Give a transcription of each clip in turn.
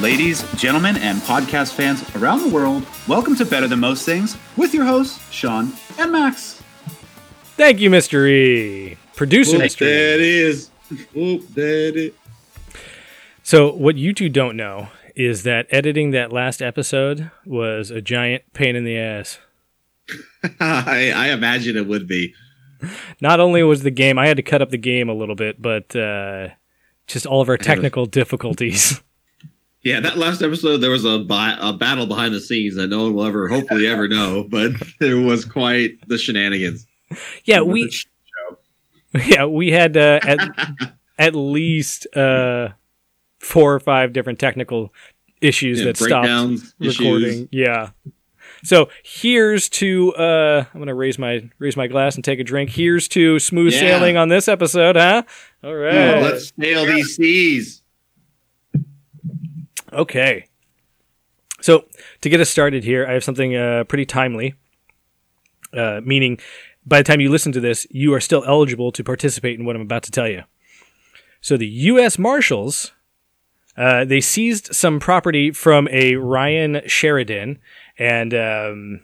Ladies, gentlemen, and podcast fans around the world, welcome to Better Than Most Things with your hosts, Sean and Max. Thank you, Mr. E. Producer Whoop, Mr. E. there it is. Whoop, there. So, what you two don't know is that editing that last episode was a giant pain in the ass. I, I imagine it would be. Not only was the game, I had to cut up the game a little bit, but uh, just all of our technical difficulties. Yeah, that last episode, there was a, bi- a battle behind the scenes that no one will ever, hopefully, ever know. But it was quite the shenanigans. yeah, we yeah we had uh, at at least uh, four or five different technical issues Yeah, that stopped recording. issues. Yeah. So here's to uh, I'm gonna raise my raise my glass and take a drink. Here's to smooth Yeah. sailing on this episode, huh? All right. Oh, let's sail these seas. Okay. So to get us started here, I have something uh, pretty timely. Uh, meaning, by the time you listen to this, you are still eligible to participate in what I'm about to tell you. So the U.S. Marshals uh, they seized some property from a Ryan Sheridan, and um,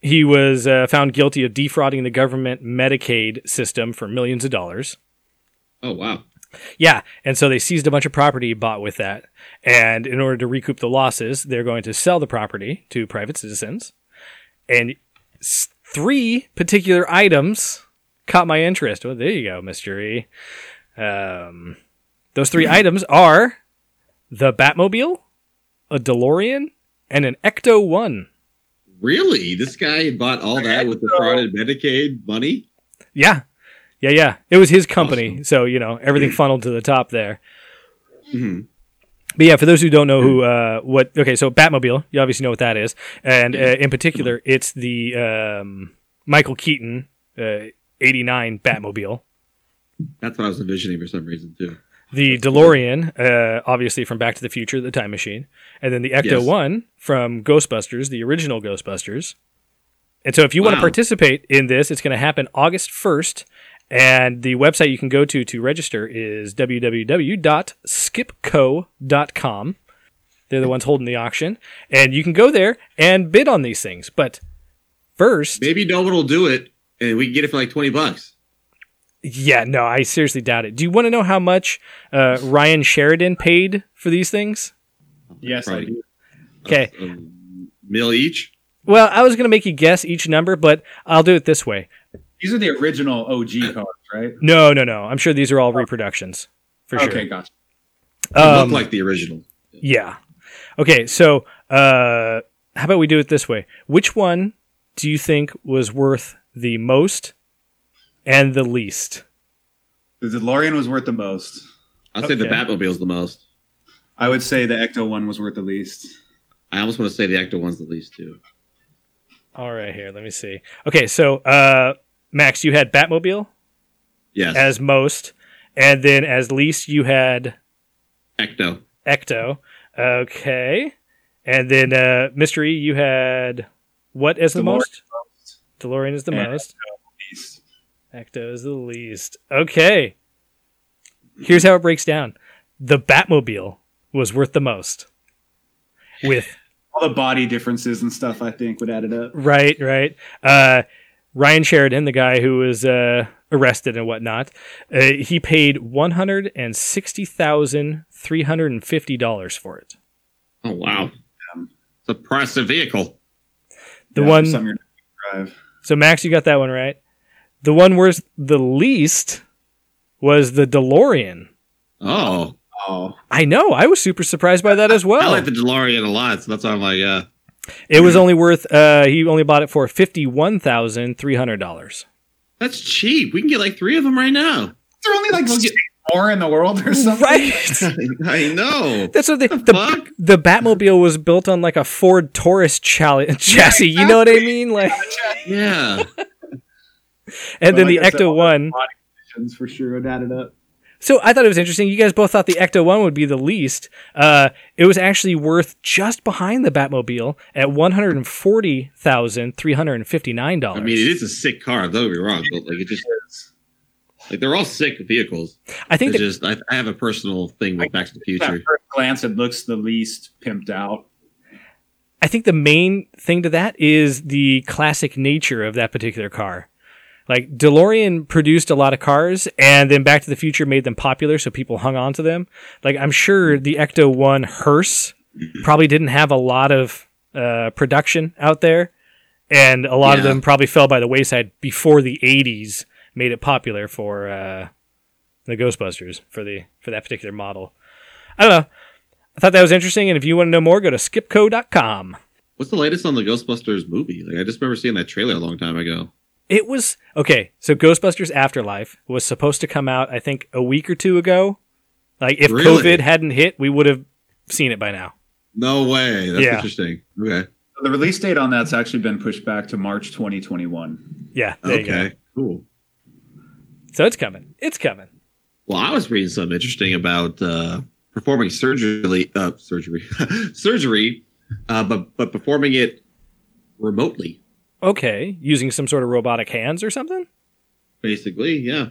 he was uh, found guilty of defrauding the government Medicaid system for millions of dollars. Oh, wow. Yeah, and so they seized a bunch of property bought with that, and in order to recoup the losses, they're going to sell the property to private citizens. And s- three particular items caught my interest. Well, there you go, Mister E. Um, those three items are the Batmobile, a DeLorean, and an Ecto One. Really? This guy bought all that with the frauded Medicaid money? Yeah, yeah, yeah. It was his company, so you know everything funneled to the top there. Mhm. But yeah, for those who don't know who, uh, what, okay, so Batmobile, you obviously know what that is, and uh, in particular, it's the um, Michael Keaton uh, '89 Batmobile. That's what I was envisioning for some reason, too. The DeLorean, uh, obviously from Back to the Future, the time machine, and then the Ecto Yes. One from Ghostbusters, the original Ghostbusters. And so, if you want to participate in this, it's going to happen August first, and the website you can go to to register is www.skipco.com. They're the ones holding the auction, and you can go there and bid on these things. But first, Maybe no one will do it, and we can get it for like 20 bucks. yeah, no, I seriously doubt it. Do you want to know how much uh, Ryan Sheridan paid for these things? Yes, I do. Okay. A, a mill each? Well, I was going to make you guess each number, but I'll do it this way. These are the original OG cards, right? No, no, no. I'm sure these are all reproductions for sure. Okay, gotcha. They Um, look like the original. yeah. Okay, so uh, how about we do it this way? Which one do you think was worth the most and the least? The DeLorean was worth the most. I'd say the okay. Batmobile's the most. I would say the Ecto one was worth the least. I almost want to say the Ecto one's the least, too. All right, here, let me see. Okay, so uh, Max, you had Batmobile Yes. as most, and then as least you had Ecto. Ecto. Okay. And then uh Mystery, you had what as the DeLorean most? DeLorean is the And most. Least. Ecto is the least. Okay. Here's how it breaks down. The Batmobile was worth the most. With All the body differences and stuff, I think, would add it up. right, right. Uh Ryan Sheridan, the guy who was uh arrested and whatnot, uh, he paid one hundred and sixty thousand three hundred and fifty dollars for it. Oh, wow. Um, It's a impressive vehicle. The yeah, one for something you're gonna drive. So Max, you got that one right. The one worth the least was the DeLorean. Oh. Oh, I know. I was super surprised by that as well. I like the DeLorean a lot, so that's why I'm like, uh, it was only worth. Uh, he only bought it for fifty one thousand three hundred dollars. that's cheap. We can get like three of them right now. They're only like We'll six get- more in the world or something. Right. I know. That's what they, the the fuck? the Batmobile was built on like a Ford Taurus chali- chassis. You know what I mean? Like, Yeah. and then But the like I said, Ecto one. For sure, would add it up. So I thought it was interesting. You guys both thought the Ecto One would be the least. Uh, it was actually worth just behind the Batmobile at one hundred and forty thousand three hundred and fifty nine dollars. I mean, it is a sick car. Don't be wrong, but like it just Like they're all sick vehicles. I think that, just I, I have a personal thing with Back to the Future. At first glance, it looks the least pimped out. I think the main thing to that is the classic nature of that particular car. Like DeLorean produced a lot of cars, and then Back to the Future made them popular, so people hung on to them. Like I'm sure the Ecto One hearse probably didn't have a lot of uh, production out there, and a lot of them probably fell by the wayside before the '80s made it popular for uh, the Ghostbusters for the for that particular model. I don't know. I thought that was interesting, and if you want to know more, go to skipco.com. What's the latest on the Ghostbusters movie? Like I just remember seeing that trailer a long time ago. It was okay. So Ghostbusters Afterlife was supposed to come out, I think, a week or two ago. Like if Really? COVID hadn't hit, we would have seen it by now. No way. That's Yeah. interesting. Okay. The release date on that's actually been pushed back to March 2021. Yeah, there you go. Okay. Cool. So it's coming. It's coming. Well, I was reading something interesting about uh, performing surgery, uh, surgery, surgery, uh, but but performing it remotely. Okay, using some sort of robotic hands or something. Basically, yeah.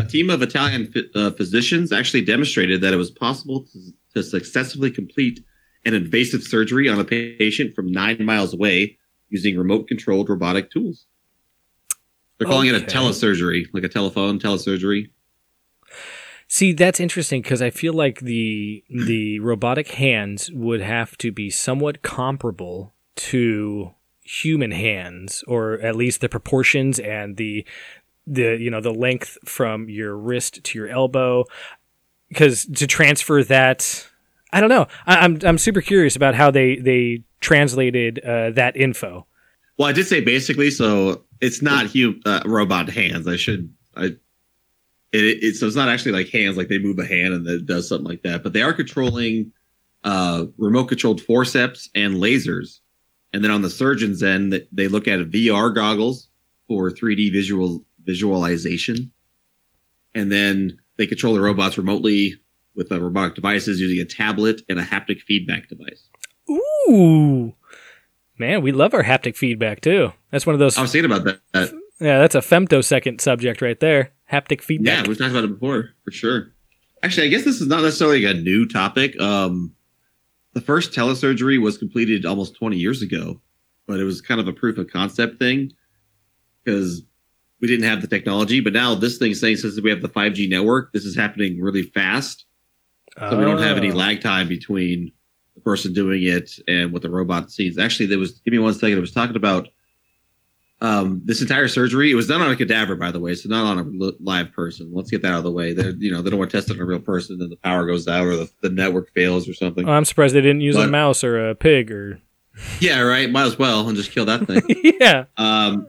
A team of Italian uh, physicians actually demonstrated that it was possible to, to successfully complete an invasive surgery on a patient from nine miles away using remote-controlled robotic tools. They're calling it a Okay. telesurgery, like a telephone telesurgery. See, that's interesting because I feel like the the robotic hands would have to be somewhat comparable to human hands, or at least the proportions and the the you know the length from your wrist to your elbow. Because to transfer that, I don't know. I, I'm I'm super curious about how they they translated uh, that info. Well, I did say basically, so it's not human uh, robot hands. I should I. It, it- so it's not actually like hands, like they move a hand and it does something like that. But they are controlling uh, remote controlled forceps and lasers. And then on the surgeon's end, they look at VR goggles for 3D visual visualization. And then they control the robots remotely with uh, robotic devices using a tablet and a haptic feedback device. Ooh, man, we love our haptic feedback too. That's one of those. I was thinking about that. that Yeah, that's a femtosecond subject right there. Haptic feedback. Yeah, we've talked about it before for sure. Actually, I guess this is not necessarily a new topic. Um, the first telesurgery was completed almost 20 years ago, but it was kind of a proof of concept thing because we didn't have the technology. But now this thing saying since we have the 5G network, this is happening really fast, so we don't have any Oh. lag time between the person doing it and what the robot sees. Actually, there was give me one second. I was talking about um, this entire surgery. It was done on a cadaver, by the way, so not on a live person. Let's get that out of the way. They, you know, they don't want to test it on a real person, then the power goes out or the, the network fails or something. Oh, I'm surprised they didn't use a mouse or a pig or. yeah, right. Might as well and just kill that thing. yeah. Um,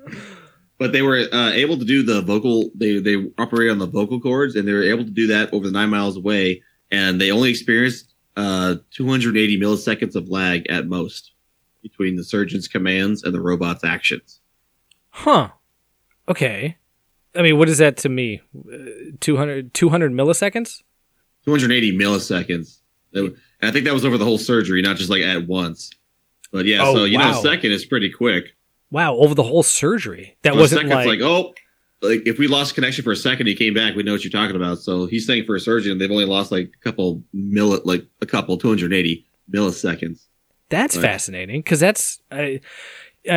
but they were uh, able to do the vocal. They they operate on the vocal cords, and they were able to do that over the nine miles away. And they only experienced uh, 280 milliseconds of lag at most between the surgeon's commands and the robot's actions. Huh. Okay. I mean, what is that to me? Uh, 200, 200 milliseconds? 280 milliseconds. And I think that was over the whole surgery, not just like at once. But yeah, Oh, so you know, wow. a second is pretty quick. Wow, over the whole surgery. That wasn't like, like, oh, like if we lost connection for a second, he came back. We know what you're talking about. So he's saying for a surgeon, they've only lost like a couple milli, like a couple 280 milliseconds. that's fascinating because that's. I,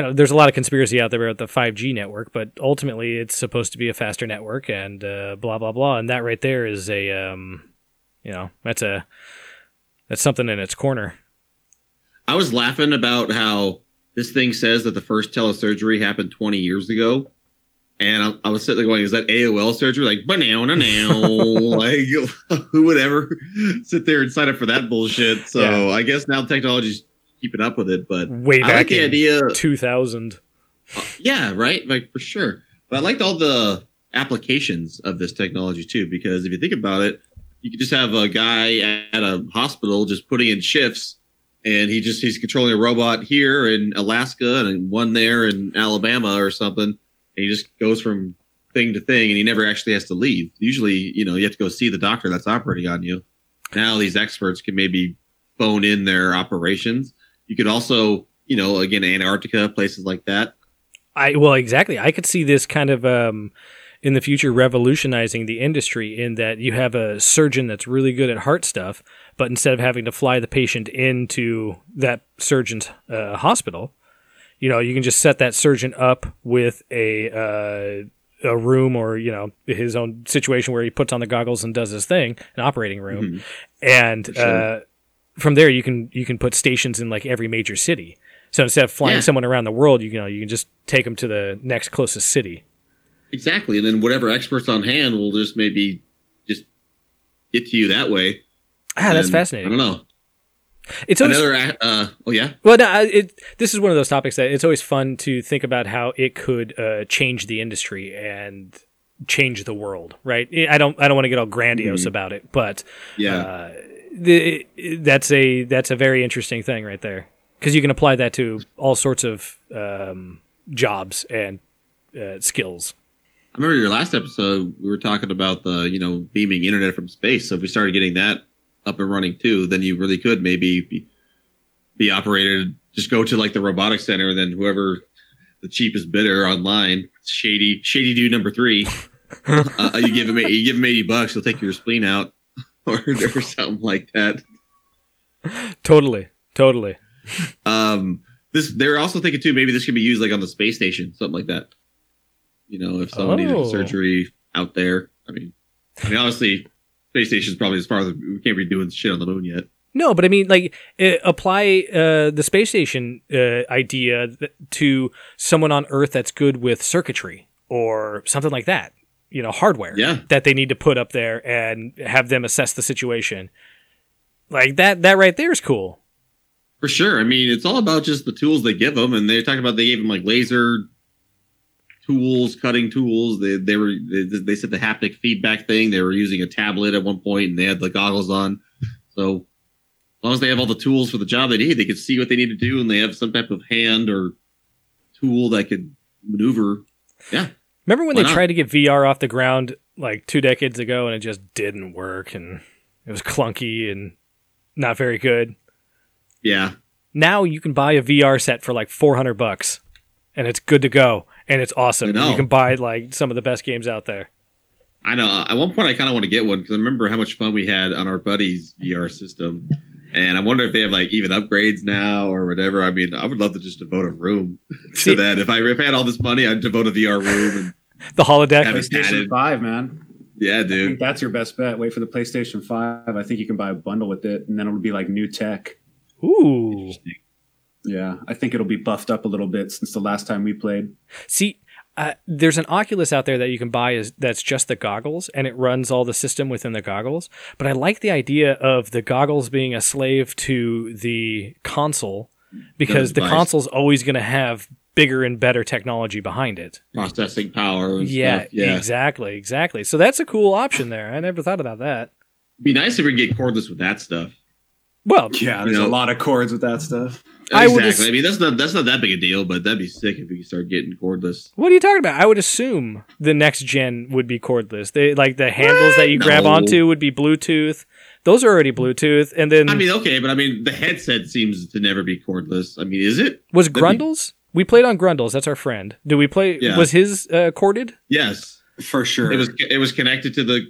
know, there's a lot of conspiracy out there about the 5G network, but ultimately it's supposed to be a faster network and uh, blah blah blah. And that right there is a, um, you know, that's a that's something in its corner. I was laughing about how this thing says that the first telesurgery happened 20 years ago. And I, I was sitting there going, is that AOL surgery? Like, banana now. like, who would ever sit there and sign up for that bullshit? So Yeah. I guess now technology's keeping up with it. But Way I back like the in idea. 2000. Yeah, right. Like for sure. But I liked all the applications of this technology too, because if you think about it, you could just have a guy at a hospital just putting in shifts and he just he's controlling a robot here in Alaska and one there in Alabama or something. And he just goes from thing to thing and he never actually has to leave. Usually, you know, you have to go see the doctor that's operating on you. Now these experts can maybe phone in their operations. You could also, you know, again, Antarctica, places like that. I well exactly. I could see this kind of um in the future revolutionizing the industry in that you have a surgeon that's really good at heart stuff, but instead of having to fly the patient into that surgeon's uh, hospital, you know, you can just set that surgeon up with a uh, a room or you know his own situation where he puts on the goggles and does his thing, an operating room, Mhm. and sure. uh, from there you can you can put stations in like every major city. So instead of flying Yeah. someone around the world, you, you know you can just take them to the next closest city. Exactly, and then whatever experts on hand will just maybe just get to you that way. Ah, that's fascinating. I don't know. It's always Another. Uh, oh yeah. Well, no, it, this is one of those topics that it's always fun to think about how it could uh, change the industry and change the world, right? I don't, I don't want to get all grandiose Mhm. about it, but Yeah. uh, the, that's a that's a very interesting thing right there because you can apply that to all sorts of um, jobs and uh, skills. I remember your last episode. We were talking about the you know beaming internet from space. So if we started getting that up and running too, then you really could maybe be, be operated. Just go to like the robotics center, and then whoever the cheapest bidder online, shady shady dude number three, uh, you give him you give him eighty bucks, he'll take your spleen out, or, or something like that. Totally, totally. Um, this they're also thinking too. Maybe this could be used like on the space station, something like that. You know, if someone Oh. needed surgery out there. I mean, I mean, honestly, space station's probably as far as we can't be doing shit on the moon yet. No, but I mean, like, uh, apply uh, the space station uh, idea th- to someone on Earth that's good with circuitry or something like that. You know, hardware Yeah. that they need to put up there and have them assess the situation. Like that, that right there is cool. For sure. I mean, it's all about just the tools they give them, and they're talking about they gave them like laser tools, cutting tools. They they were they, they said the haptic feedback thing. They were using a tablet at one point, and they had the goggles on. So as long as they have all the tools for the job they need, they can see what they need to do, and they have some type of hand or tool that could maneuver. Yeah, Remember when Why they not? tried to get VR off the ground like two decades ago and it just didn't work and it was clunky and not very good? yeah. now you can buy a VR set for like 400 bucks and it's good to go and it's awesome. You can buy like some of the best games out there. I know. At one point, I kind of want to get one because I remember how much fun we had on our buddy's VR system, and I wonder if they have like even upgrades now or whatever. I mean, I would love to just devote a room See- to that. If I if I had all this money, I'd devote a VR room. And The holodeck. Have PlayStation 5, man. yeah, I think dude. that's your best bet. Wait for the PlayStation 5. I think you can buy a bundle with it, and then it'll be like new tech. Ooh. Yeah, I think it'll be buffed up a little bit since the last time we played. See, uh, there's an Oculus out there that you can buy is that's just the goggles and it runs all the system within the goggles. But I like the idea of the goggles being a slave to the console because the device. console's always going to have bigger and better technology behind it. Processing power. And Yeah, stuff. yeah. exactly, exactly. So that's a cool option there. I never thought about that. It'd be nice if we could get cordless with that stuff. Well, Yeah, there's a lot of cords with that stuff. I would exactly. ass- I mean, that's not that's not that big a deal, but that'd be sick if we could start getting cordless. what are you talking about? I would assume the next gen would be cordless. They like the handles that you grab No. onto would be Bluetooth. Those are already Bluetooth. And then I mean, okay, but I mean, the headset seems to never be cordless. I mean, is it? was that'd be- We played on Grundles. That's our friend. Do we play? Yeah. Was his uh, corded? Yes. For sure. It was it was connected to the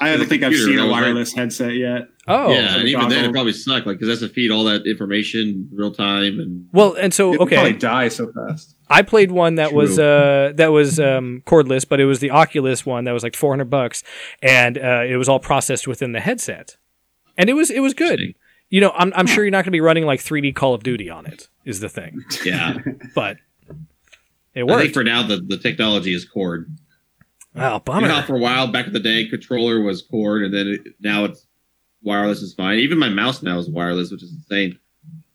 I don't think I've seen a was right. wireless headset yet. Oh, yeah, and even then it probably sucked, like because that's to feed all that information real time and well, and so It probably okay, die so fast. I played one that was uh, that was um, cordless, but it was the Oculus one that was like four hundred bucks, and uh, it was all processed within the headset, and it was it was good. You know, I'm I'm sure you're not going to be running like 3D Call of Duty on it. Is the thing, yeah. but it I think for now the, the technology is cord. Oh, You know bummer. for a while back in the day, controller was cord, and then it, now it's wireless is fine. Even my mouse now is wireless, which is insane.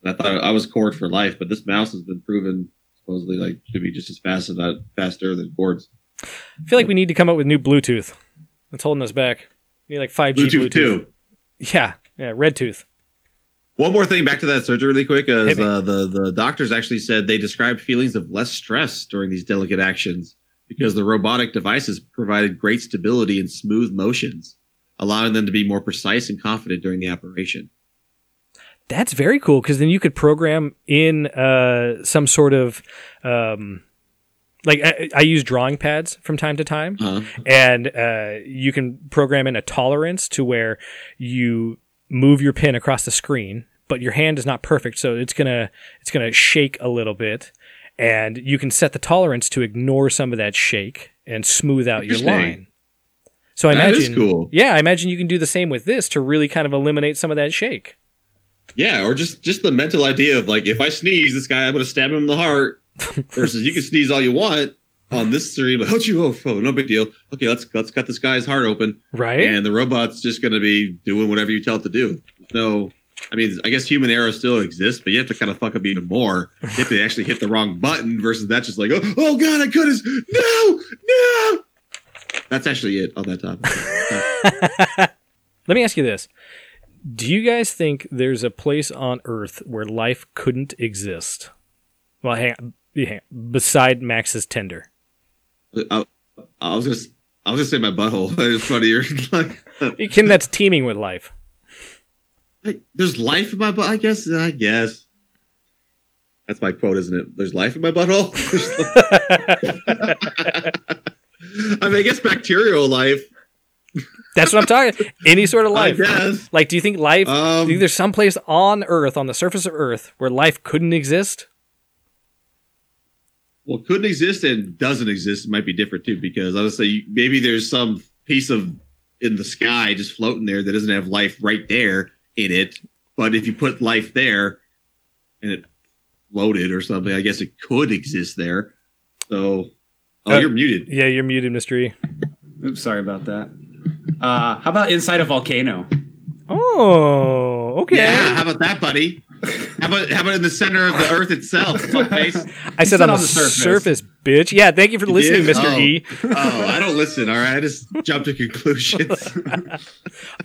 And I thought I was cord for life, but this mouse has been proven supposedly like to be just as fast as that faster than cords. I feel like we need to come up with new Bluetooth. That's holding us back. We need like 5G Bluetooth, too. Yeah, yeah, red tooth. One more thing back to that surgery really quick is uh, the the doctors actually said they described feelings of less stress during these delicate actions because the robotic devices provided great stability and smooth motions, allowing them to be more precise and confident during the operation. That's very cool because then you could program in uh, some sort of um, like I, I use drawing pads from time to time, Uh, and uh, you can program in a tolerance to where you move your pin across the screen, but your hand is not perfect, so it's gonna it's gonna shake a little bit, and you can set the tolerance to ignore some of that shake and smooth out your line. So I That is imagine, cool. yeah, I imagine you can do the same with this to really kind of eliminate some of that shake. yeah, or just just the mental idea of like if I sneeze, this guy I'm gonna stab him in the heart. Versus you can sneeze all you want on this stream, but oh, you oh, oh, no big deal. Okay, let's let's cut this guy's heart open, Right? and the robot's just gonna be doing whatever you tell it to do. No, I mean, I guess human error still exists, but you have to kind of fuck up even more. if they actually hit the wrong button versus that just like, oh, oh god, I could have. no, no. That's actually it on that topic. Let me ask you this. Do you guys think there's a place on Earth where life couldn't exist? Well, hang on. hang on. Beside Max's tender. I, I was just, I was gonna say my butthole. It's funnier. Kim, that's teeming with life. There's life in my butt. I guess. I guess. That's my quote, isn't it? There's life in my butthole. I mean, I guess bacterial life. That's what I'm talking. Any sort of life. I. Like, do you think life? Um, do you think there's some place on Earth, on the surface of Earth, where life couldn't exist? Well, couldn't exist and doesn't exist might be different too, because honestly, maybe there's some piece of in the sky just floating there that doesn't have life right there in it. But if you put life there and it floated or something, I guess it could exist there. So, oh, Uh, you're muted. Yeah, you're muted, mystery. Oops, sorry about that. Uh, how about inside a volcano? Oh, okay. Yeah, how about that, buddy? How about how about in the center of the Earth itself? Fuckface? I said said on the, on the surface. surface. bitch. Yeah, thank you for listening, did? Mr. Oh. E. Oh, I don't listen. All right, I just jump to conclusions.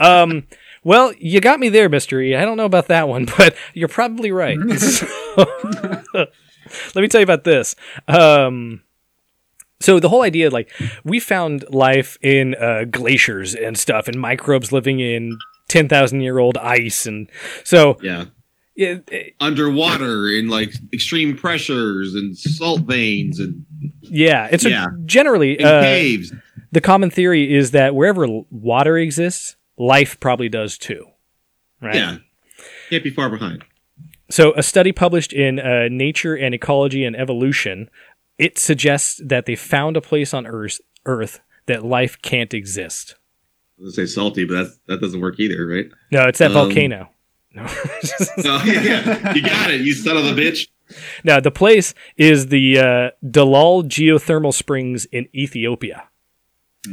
Um, well, you got me there, Mystery. I don't know about that one, but you're probably right. So- let me tell you about this. Um, so the whole idea, like, we found life in uh, glaciers and stuff, and microbes living in ten thousand year old ice, and so yeah, it, it- underwater in like extreme pressures and salt veins and yeah. So Yeah. generally, in uh, caves. the common theory is that wherever water exists, life probably does too. Right? Yeah, can't be far behind. So, a study published in uh, Nature and Ecology and Evolution, it suggests that they found a place on Earth, Earth that life can't exist. I was gonna say salty, but that's, that doesn't work either, right? No, it's that Um, volcano. No. Oh, yeah, yeah, you got it, you son of a bitch. no, the place is the uh, Dallol Geothermal Springs in Ethiopia.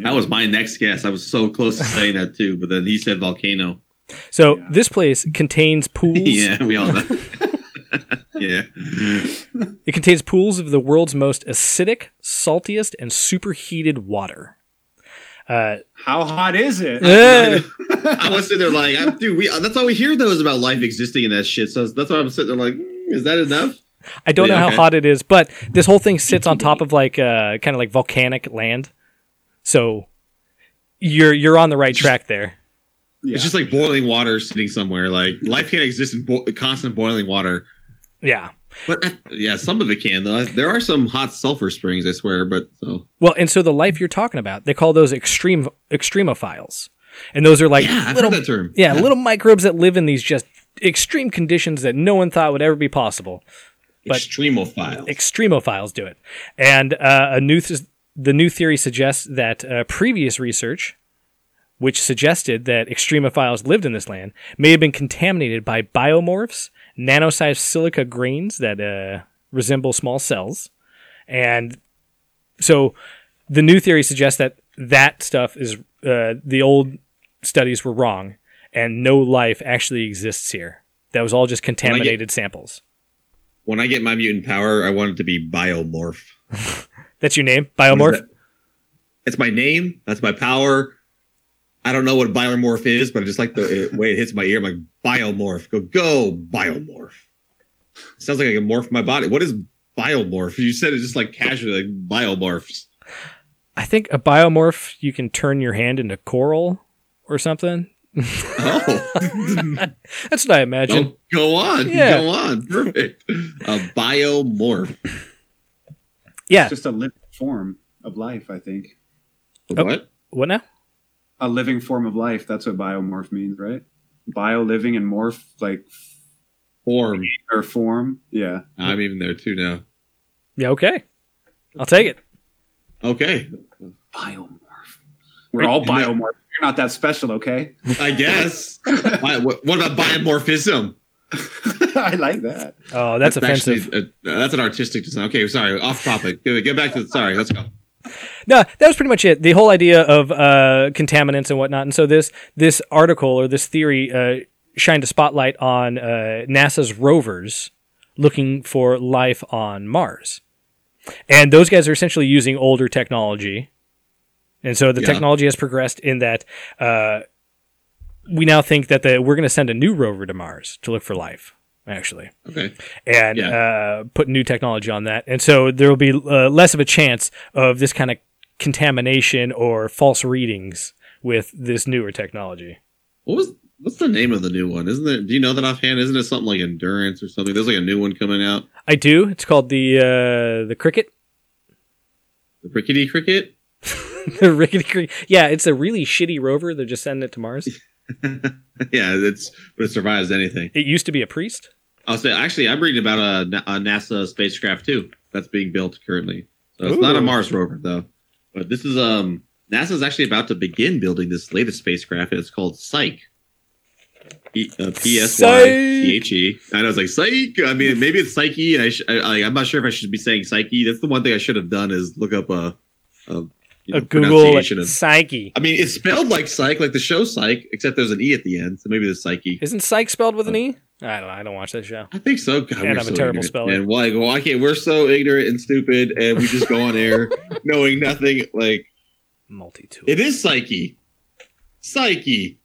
That was my next guess. I was so close to saying that too, but then he said volcano. So, this place contains pools. Yeah, we all know. yeah, It contains pools of the world's most acidic, saltiest, and superheated water. Uh, How hot is it? I was sitting there like, I, dude, we, that's all we hear though is about life existing in that shit. So that's why I'm sitting there like, mm, is that enough? I don't know how okay. hot it is, but this whole thing sits on top of like uh, kind of like volcanic land. So you're you're on the right track there. Yeah. It's just like boiling water sitting somewhere. Like life can't exist in bo- constant boiling water. Yeah. But yeah, some of it can though. There are some hot sulfur springs, I swear. But so Well, and so the life you're talking about, they call those extreme extremophiles, and those are like yeah, I've little heard that term. yeah, little microbes that live in these just extreme conditions that no one thought would ever be possible. but- extremophile. extremophiles do it. And uh, a new th- the new theory suggests that uh, previous research, which suggested that extremophiles lived in this land, may have been contaminated by biomorphs, nano-sized silica grains that uh, resemble small cells, and so the new theory suggests that that stuff is uh, the old studies were wrong, and no life actually exists here. That was all just contaminated samples. when I get my mutant power, I want it to be biomorph. That's your name, biomorph. It's my name. That's my power. I don't know what biomorph is, but I just like the way it hits my ear. I'm like biomorph. Go go biomorph. sounds like I can morph my body. What is biomorph? You said it just like casually, like biomorphs. I think a biomorph you can turn your hand into coral or something. Oh, That's what I imagine. don't go on. Yeah. Go on. Perfect. A biomorph. Yeah. It's just a living form of life, I think. Oh. What? What now? A living form of life. That's what biomorph means, right? Bio living and morph, like, Form. or form. Yeah. I'm even there too now. Yeah, okay. I'll take it. Okay. Biomorph. We're all biomorph. You're not that special, okay? I guess. What, what about biomorphism? I like that. Oh, that's, offensive. Actually, uh, that's an artistic design. Okay, sorry. Off topic. Get get back to the. Sorry, let's go. No, that was pretty much it. The whole idea of uh, contaminants and whatnot. And so this this article or this theory uh, shined a spotlight on uh, NASA's rovers looking for life on Mars, and those guys are essentially using older technology. And so the Yeah. technology has progressed in that uh, we now think that the, we're going to send a new rover to Mars to look for life. Actually, Okay. and Yeah. uh, put new technology on that. And so there will be uh, less of a chance of this kind of contamination or false readings with this newer technology. What was what's the name of the new one? Isn't there? Do you know that offhand? Isn't it something like endurance or something? There's like a new one coming out. I do. It's called the uh, the cricket. The Rickety Cricket. the rickety cricket. Yeah, it's a really shitty rover. They're just sending it to Mars. yeah, it's but it survives anything. It used to be a priest. I'll say actually, I'm reading about a, a NASA spacecraft too that's being built currently. So it's not a Mars rover though, but this is um NASA's actually about to begin building this latest spacecraft. and It's called Psyche. E- And I was like Psyche. I mean, maybe it's Psyche. I, sh- I, I I'm not sure if I should be saying Psyche. That's the one thing I should have done is look up a a, you know, A Google of. psyche. I mean, it's spelled like Psyche, like the show Psyche, except there's an e at the end. So maybe the Psyche. Isn't Psyche spelled with an e? I don't know. I don't watch that show. I think so. God, And we're I'm a terrible ignorant. speller. And why? Why can't we're so ignorant and stupid, and we just go on air knowing nothing? Like Multi tool. it is psyche, psyche.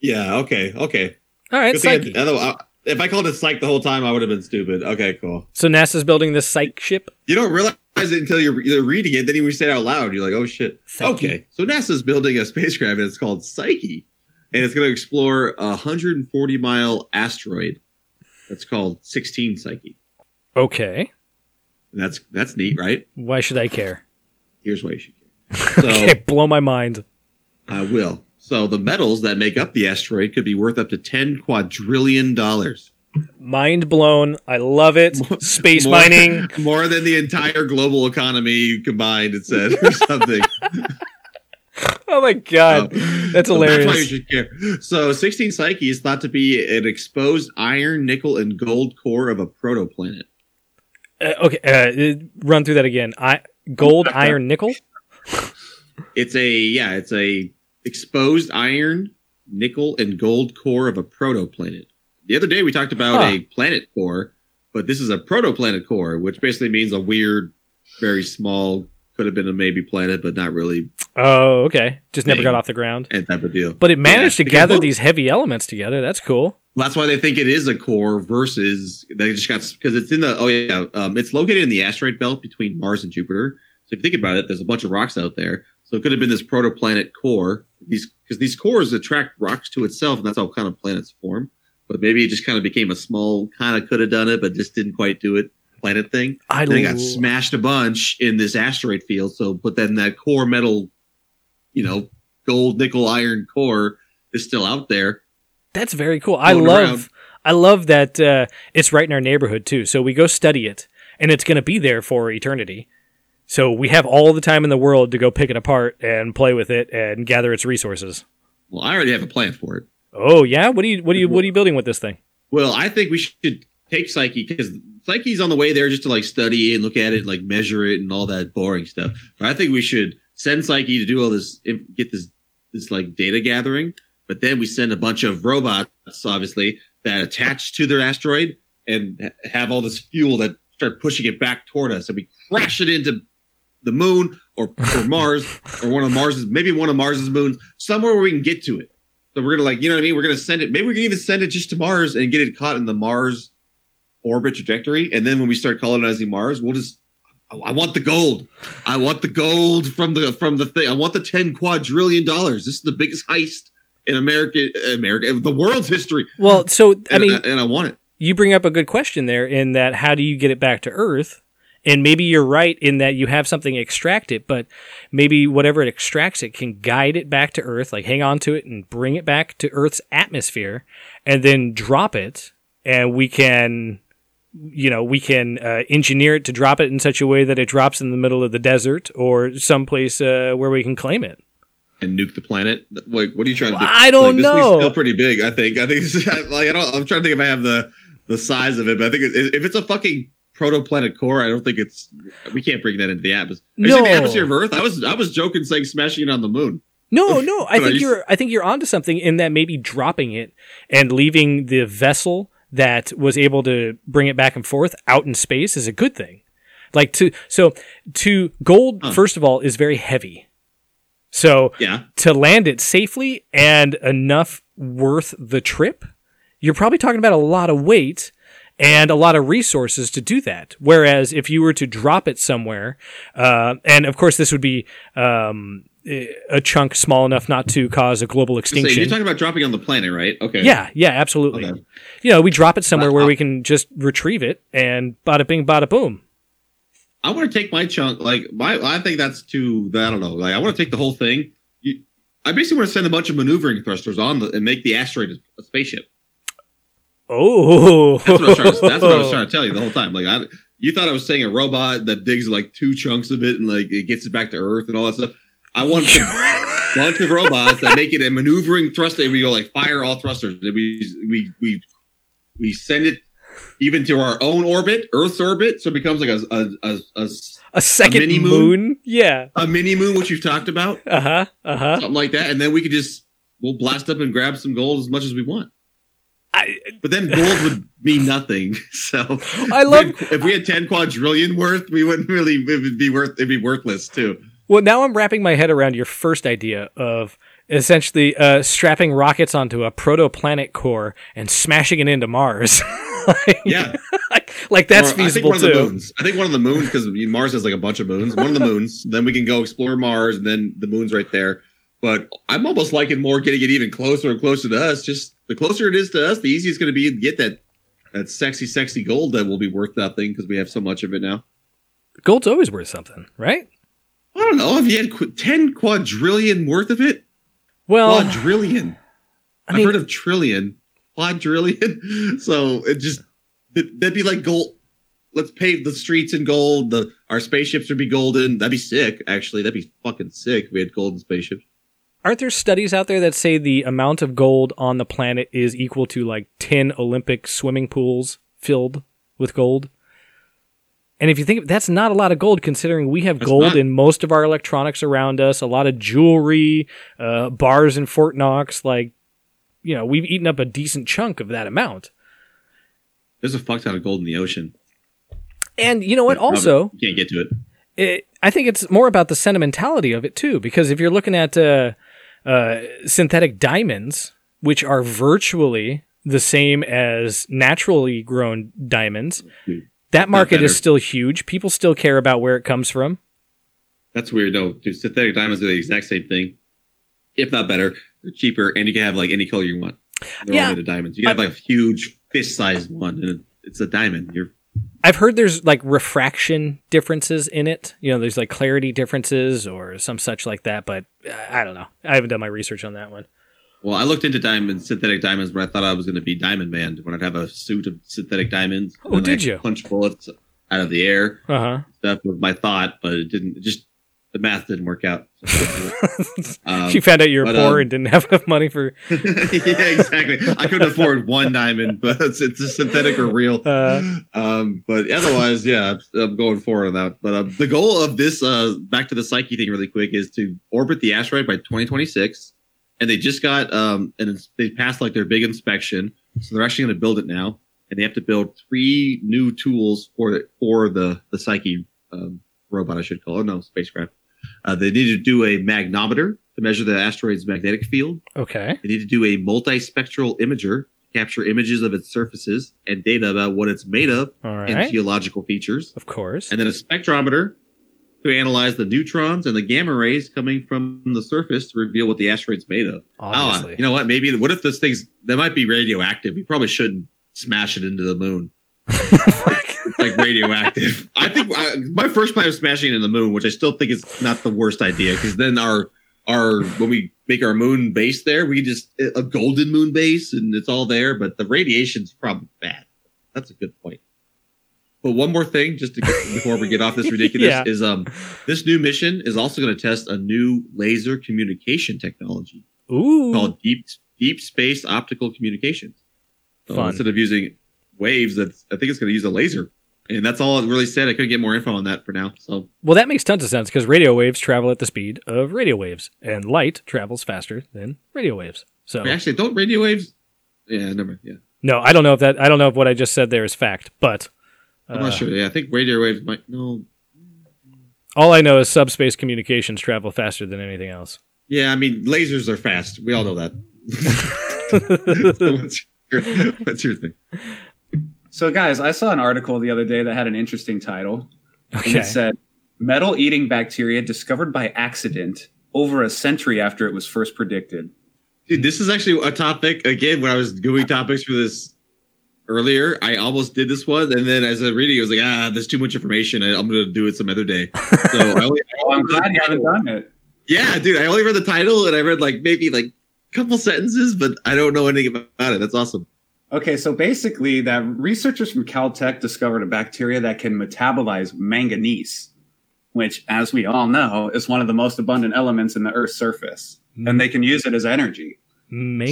Yeah. Okay. Okay. All right, Good psyche. I- I- if I called it psych the whole time, I would have been stupid. Okay. Cool. So NASA's building this psych ship. You don't realize it until you're, you're reading it. Then you say it out loud. You're like, oh shit. Psyche. Okay. So NASA's building a spacecraft, and it's called Psyche, and it's going to explore a 140 mile asteroid. That's called 16 Psyche. Okay. And that's that's neat, right? Why should I care? Here's why you should care. So Okay, blow my mind. I will. So the metals that make up the asteroid could be worth up to ten quadrillion dollars. Mind blown. I love it. Space More- mining. more than the entire global economy combined. It said or something. Oh my god. So- That's so That's why you hilarious. should care. So 16 Psyche is thought to be an exposed iron, nickel, and gold core of a protoplanet. Uh, okay, uh, run through that again. I gold, iron, nickel. It's a yeah, it's a exposed iron, nickel, and gold core of a protoplanet. The other day we talked about Huh. a planet core, but this is a protoplanet core, which basically means a weird, very small, could have been a maybe planet, but not really, Oh, okay. Just never got off the ground. and type of deal. But it managed Yeah, to gather these heavy elements together. That's cool. That's why they think it is a core versus they just got because it's in the oh yeah um, it's located in the asteroid belt between Mars and Jupiter. So if you think about it, there's a bunch of rocks out there. So it could have been this protoplanet core. These because these cores attract rocks to itself, and that's how kind of planets form. But maybe it just kind of became a small kind of could have done it, but just didn't quite do it planet thing. I Then it got smashed a bunch in this asteroid field. So but then that core metal, you know, gold, nickel, iron core is still out there. That's very cool. I love. around. I love that uh, it's right in our neighborhood too. So we go study it, and it's going to be there for eternity. So we have all the time in the world to go pick it apart and play with it and gather its resources. Well, I already have a plan for it. Oh yeah, what are you what are you what are you building with this thing? Well, I think we should take Psyche because Psyche's on the way there just to like study and look at it, like measure it and all that boring stuff. But I think we should send Psyche to do all this, get this, this like data gathering. But then we send a bunch of robots, obviously, that attach to their asteroid and have all this fuel that start pushing it back toward us, and we crash it into the moon or, or Mars or one of Mars's, maybe one of Mars's moons, somewhere where we can get to it. So we're gonna like, you know what I mean? We're gonna send it. Maybe we can even send it just to Mars and get it caught in the Mars orbit trajectory. And then when we start colonizing Mars, we'll just. I want the gold. I want the gold from the from the thing. I want the ten quadrillion dollars. This is the biggest heist in America, America, the world's history. Well, so I And, mean, and I want it. you bring up a good question there in that how do you get it back to Earth? And maybe you're right in that you have something extract it, but maybe whatever it extracts it can guide it back to Earth, like hang on to it and bring it back to Earth's atmosphere and then drop it. And we can, you know, we can uh, engineer it to drop it in such a way that it drops in the middle of the desert or someplace uh, where we can claim it. and nuke the planet. Like, what are you trying to do? I don't like, know. still pretty big. I think. I think. It's, like, I don't. I'm trying to think if I have the the size of it, but I think it, if it's a fucking protoplanet core, I don't think it's. We can't bring that into the atmosphere. Are you saying No. the atmosphere of Earth. I was I was joking, saying smashing it on the moon. No, no. I think you're. I think you're onto something in that maybe dropping it and leaving the vessel that was able to bring it back and forth out in space is a good thing. Like to so to gold. Huh. First of all, is very heavy. So Yeah. to land it safely and enough worth the trip, you're probably talking about a lot of weight and a lot of resources to do that. Whereas if you were to drop it somewhere, uh, and of course this would be um, a chunk small enough not to cause a global So extinction. you're talking about dropping on the planet, right? Okay. yeah, yeah, absolutely. Okay. You know, we drop it somewhere where we can just retrieve it and bada bing, bada boom. I want to take my chunk. Like my, I think that's too. I don't know. Like I want to take the whole thing. You, I basically want to send a bunch of maneuvering thrusters on the, and make the asteroid a, a spaceship. Oh, That's what I was trying to. That's what I was trying to tell you the whole time. Like I, you thought I was saying a robot that digs like two chunks of it and like it gets it back to Earth and all that stuff. I want a bunch of robots that make it a maneuvering thruster. We go like fire all thrusters. And we we we we send it even to our own orbit, Earth's orbit, so it becomes like a a a, a, a second mini moon? moon? Yeah. a mini moon, which you've talked about, Uh huh. Uh huh. something like that, and then we could just we'll blast up and grab some gold as much as we want. I But then gold would mean nothing. So I love. if we had 10 quadrillion worth, we wouldn't really it would be worth it'd be worthless too. Well, now I'm wrapping my head around your first idea of essentially uh, strapping rockets onto a protoplanet core and smashing it into Mars. like, Yeah. like, like that's Or I think feasible one of the too. moons. I think one of the moons because Mars has like a bunch of moons. One of the moons. then we can go explore Mars, and then the moon's right there. But I'm almost liking more getting it even closer and closer to us. Just the closer it is to us, the easier it's going to be to get that that sexy, sexy gold that will be worth nothing because we have so much of it now. Gold's always worth something, right? I don't know if you had qu- 10 quadrillion worth of it. Well, Quadrillion. I I've mean- heard of trillion, quadrillion. So it just that- that'd be like gold. Let's pave the streets in gold. The our spaceships would be golden. That'd be sick. Actually, that'd be fucking sick. If we had golden spaceships. aren't there studies out there that say the amount of gold on the planet is equal to like 10 Olympic swimming pools filled with gold? And if you think that's not a lot of gold, considering we have That's gold not. in most of our electronics around us, a lot of jewelry, uh, bars in Fort Knox, like, you know, we've eaten up a decent chunk of that amount. There's a fuck ton of gold in the ocean. And you know what? Also, you can't get to it. it, I think it's more about the sentimentality of it too, because if you're looking at uh, uh, synthetic diamonds, which are virtually the same as naturally grown diamonds, Dude, that market is still huge. People still care about where it comes from. That's weird. No, dude, synthetic diamonds are the exact same thing, if not better. They're cheaper, and you can have like any color you want. They're Yeah. all made of diamonds. You can have like a huge fist-sized one, and it's a diamond. You're I've heard there's like refraction differences in it. You know, there's like clarity differences or some such like that, but uh, I don't know. I haven't done my research on that one. Well, I looked into diamonds, synthetic diamonds, when I thought I was going to be Diamond Man, when I'd have a suit of synthetic diamonds. Oh, and did I'd you? Punch bullets out of the air. Uh huh. Stuff was my thought, but it didn't. It just the math didn't work out. um, she found out you were but, poor um, and didn't have enough money for. yeah, exactly. I couldn't afford one diamond, but it's, it's a synthetic or real. Uh, Um, but otherwise, yeah, I'm, going forward on that. But um, the goal of this, uh, back to the psyche thing, really quick, is to orbit the asteroid by 2026. And they just got, um, and they passed like their big inspection, so they're actually going to build it now. And they have to build three new tools for the, for the the psyche um, robot, I should call it. No, spacecraft. Uh, they need to do a magnometer to measure the asteroid's magnetic field. okay. They need to do a multispectral imager to capture images of its surfaces and data about what it's made of All and geological features, Of course. and then a spectrometer to analyze the neutrons and the gamma rays coming from the surface to reveal what the asteroid's made of. Ah, Obviously. Oh, you know what? Maybe what if this thing's that might be radioactive? We probably shouldn't smash it into the moon. Like radioactive. I think I, my first plan was smashing it in the moon, which I still think is not the worst idea because then our our when we make our moon base there, we just a golden moon base and it's all there. But the radiation's probably bad. That's a good point. But one more thing, just to get, before we get off this ridiculous, Yeah. is um this new mission is also going to test a new laser communication technology Ooh. called deep deep space optical communications. So Fun. instead of using waves, that's I think it's going to use a laser, and that's all it really said. I couldn't get more info on that for now. So Well, that makes tons of sense because radio waves travel at the speed of radio waves, and light travels faster than radio waves. So, actually, don't radio waves? Yeah, never. Yeah, no, I don't know if that. I don't know if what I just said there is fact, but I'm uh, not sure. Yeah, I think radio waves might. No. all I know is subspace communications travel faster than anything else. Yeah, I mean lasers are fast. We all know that. what's, your, what's your thing? So, guys, I saw an article the other day that had an interesting title. And Okay. it said, Metal eating bacteria discovered by accident over a century after it was first predicted. Dude, this is actually a topic. Again, when I was doing topics for this earlier, I almost did this one, and then as I reading, I was like, ah, there's too much information. I- I'm going to do it some other day. So I only, Oh, I'm glad you haven't done it. yeah, dude, I only read the title and I read like maybe like a couple sentences, but I don't know anything about it. That's awesome. Okay, so basically, that researchers from Caltech discovered a bacteria that can metabolize manganese, which, as we all know, is one of the most abundant elements in the Earth's surface, and they can use it as energy.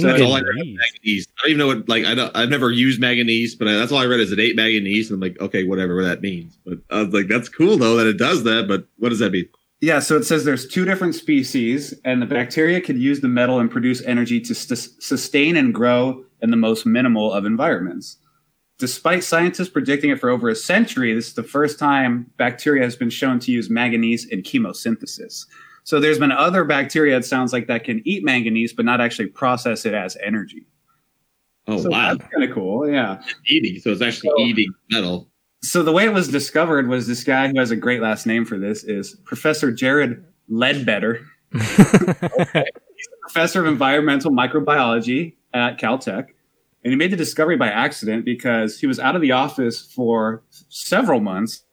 That's all I read. Manganese. Manganese. I don't even know what like I don't, I've never used manganese, but I, that's all I read is it ate manganese, and I'm like, okay, whatever that means. But I was like, that's cool though that it does that. But what does that mean? Yeah, so it says there's two different species, and the bacteria could use the metal and produce energy to sus- sustain and grow in the most minimal of environments. Despite scientists predicting it for over a century, this is the first time bacteria has been shown to use manganese in chemosynthesis. So there's been other bacteria, it sounds like, that can eat manganese but not actually process it as energy. Oh so wow, that's kind of cool. Yeah. eating. So it's actually So- eating metal. So the way it was discovered was this guy who has a great last name for this is Professor Jared Ledbetter. Okay. He's a professor of environmental microbiology at Caltech. And he made the discovery by accident because he was out of the office for several months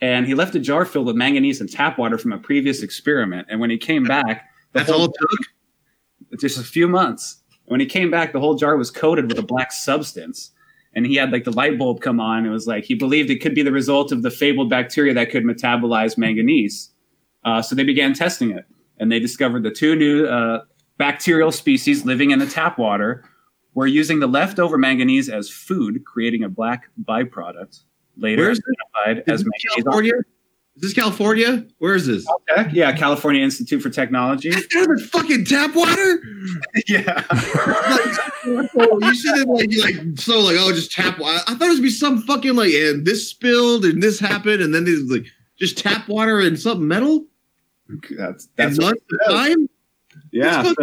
and he left a jar filled with manganese and tap water from a previous experiment. And when he came back, That's all it took. just a few months. When he came back, the whole jar was coated with a black substance. And he had like the light bulb come on. It was like he believed it could be the result of the fabled bacteria that could metabolize manganese. Uh, so they began testing it. And they discovered the two new uh, bacterial species living in the tap water were using the leftover manganese as food, creating a black byproduct. Later Where's identified Is as this. California? Is this California? Where is this? Caltech? Yeah, California Institute for Technology. Out of fucking tap water. yeah. like, you should have like, like so like oh just tap water. I thought it would be some fucking like and this spilled and this happened and then there's like just tap water and something metal That's and that's months at a time. yeah. It's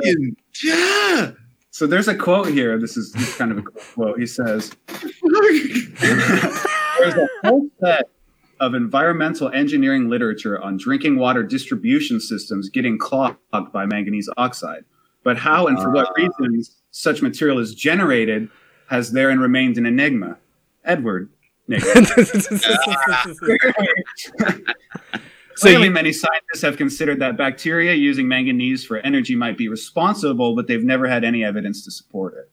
so- yeah. So there's a quote here. This is, this is kind of a cool quote. He says, There's a whole set of environmental engineering literature on drinking water distribution systems getting clogged by manganese oxide. But how and for what ah. reasons such material is generated has therein remained an enigma. Edward. Nick. So Clearly, you- many scientists have considered that bacteria using manganese for energy might be responsible, but they've never had any evidence to support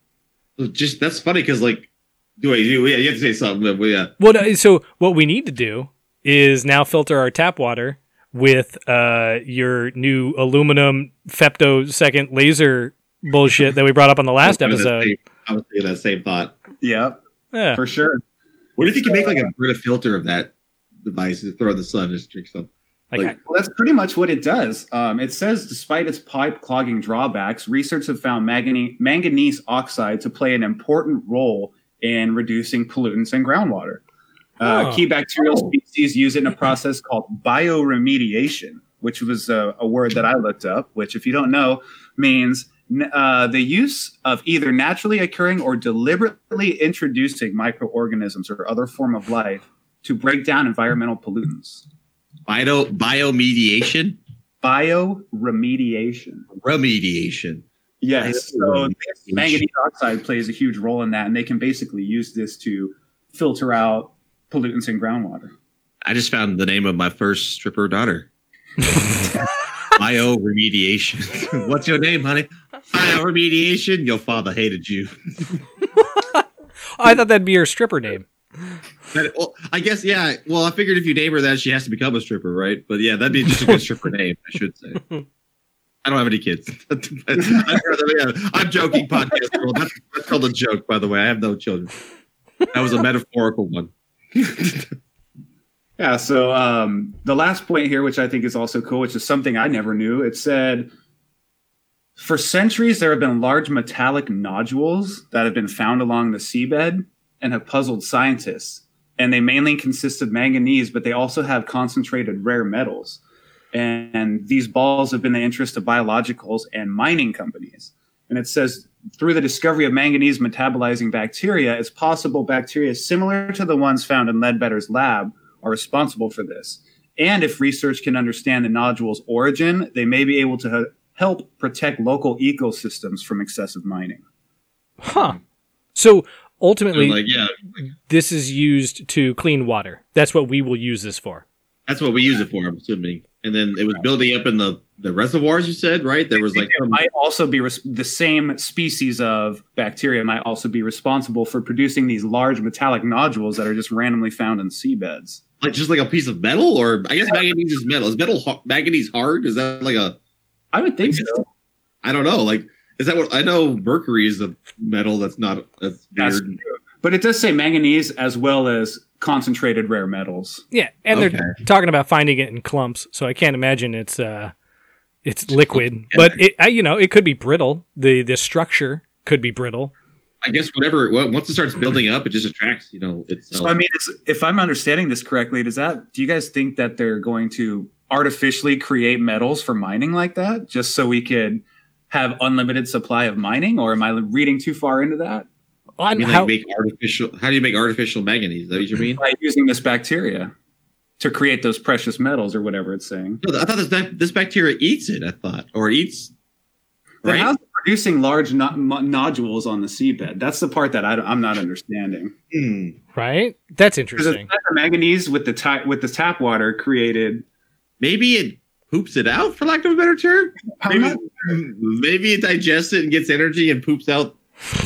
it. just that's funny because like do I yeah you have to say something but yeah Well, no, so what we need to do is now filter our tap water with uh, your new aluminum femtosecond laser bullshit that we brought up on the last I episode. that same- I was thinking that same thought. Yep, Yeah. for sure. What if you can make like a Brita filter of that device and throw in the sun and just drink some? Like, Like- Well, that's pretty much what it does. Um, it says, despite its pipe clogging drawbacks, research have found manganese, manganese oxide to play an important role in reducing pollutants in groundwater. Uh, Oh. Key bacterial species use it in a process called bioremediation, which was a, a word that I looked up, which, if you don't know, means uh, the use of either naturally occurring or deliberately introducing microorganisms or other form of life to break down environmental pollutants. Bio biomediation, bioremediation. remediation. Yes. So this manganese oxide plays a huge role in that, and they can basically use this to filter out pollutants in groundwater. I just found the name of my first stripper daughter. Bio remediation. What's your name, honey? Bio remediation. Your father hated you. I thought that'd be your stripper name. That- well, I guess yeah. Well, I figured if you name her that, she has to become a stripper, right? But yeah, that'd be just a good stripper name, I should say. I don't have any kids. I'm joking, podcast world. That's, that's called a joke, by the way. I have no children. That was a metaphorical one. Yeah, so um, the last point here, which I think is also cool, which is something I never knew, it said for centuries there have been large metallic nodules that have been found along the seabed and have puzzled scientists. And they mainly consist of manganese, but they also have concentrated rare metals. And these balls have been the interest of biologicals and mining companies. And it says through the discovery of manganese metabolizing bacteria, it's possible bacteria similar to the ones found in Ledbetter's lab are responsible for this. And if research can understand the nodule's origin, they may be able to h- help protect local ecosystems from excessive mining. Huh. So ultimately, like, yeah, this is used to clean water. That's what we will use this for. that's what we use it for. I'm assuming. And then it was building up in the the reservoirs. You said right? There was like It might also be res- the same species of bacteria might also be responsible for producing these large metallic nodules that are just randomly found in seabeds. like just like a piece of metal, or I guess manganese is metal. Is metal ha- manganese hard? Is that like a I would think so. I don't know. Like, is that what I know? Mercury is a metal that's not that's That's weird. true. But it does say manganese as well as concentrated rare metals. Yeah, and Okay. they're talking about finding it in clumps, so I can't imagine it's uh it's liquid. But it I, you know, it could be brittle. The the structure could be brittle. I guess whatever. Well, once it starts building up, it just attracts. You know, it's So I mean, it's, if I'm understanding this correctly, does that do you guys think that they're going to artificially create metals for mining like that, just so we could have unlimited supply of mining, or am I reading too far into that I On mean, how, like make artificial. How do you make artificial manganese? Is that what you mean? by using this bacteria to create those precious metals or whatever it's saying? No, I thought this this bacteria eats it. I thought, or eats. Right. how's it producing large no- mo- nodules on the seabed? That's the part that I am not understanding. Hmm. right? That's interesting. the manganese with the ti- with the tap water created. Maybe it poops it out, for lack of a better term. Maybe, maybe it digests it and gets energy and poops out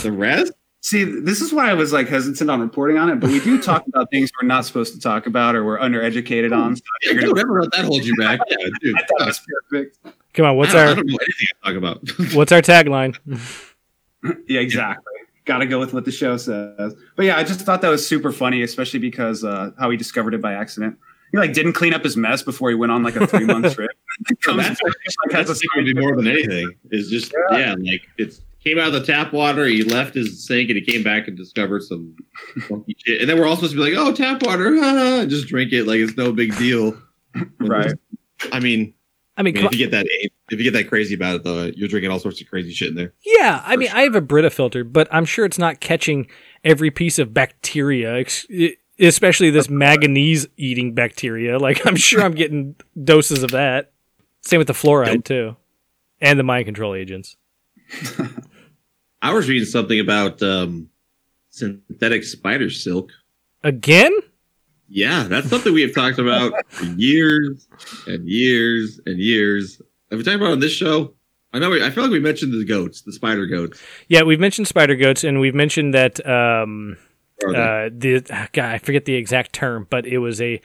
the rest. See, this is why I was like hesitant on reporting on it, but we do talk about things we're not supposed to talk about or we're undereducated on. So Yeah, figured don't let that hold you back. Yeah, dude. I thought it was perfect. Come on, what's I, don't, I our don't know anything I talk about. what's our tagline? Yeah, exactly. Got to go with what the show says. But yeah, I just thought that was super funny, especially because uh, how he discovered it by accident. He like didn't clean up his mess before he went on like a three month trip. So Comes that's back, like, has that's a be more than anything. Is just Yeah. yeah. like it's came out of the tap water. He left his sink and he came back and discovered some funky shit. And then we're all supposed to be like, "Oh, tap water, and just drink it like it's no big deal." Right. I mean, I mean, I mean, come if you get that, if you get that crazy about it, though, you're drinking all sorts of crazy shit in there. Yeah, I mean, I have a Brita filter, but I'm sure it's not catching every piece of bacteria, ex- especially this manganese eating bacteria. Like, I'm sure I'm getting doses of that. Same with the fluoride, too, and the mind control agents. I was reading something about um, synthetic spider silk. Again? Yeah, that's something we have talked about for years and years and years. Have we talked about it on this show? I know. We, I feel like we mentioned the goats, the spider goats. Yeah, we've mentioned spider goats, and we've mentioned that um, uh, the God, I forget the exact term, but it was a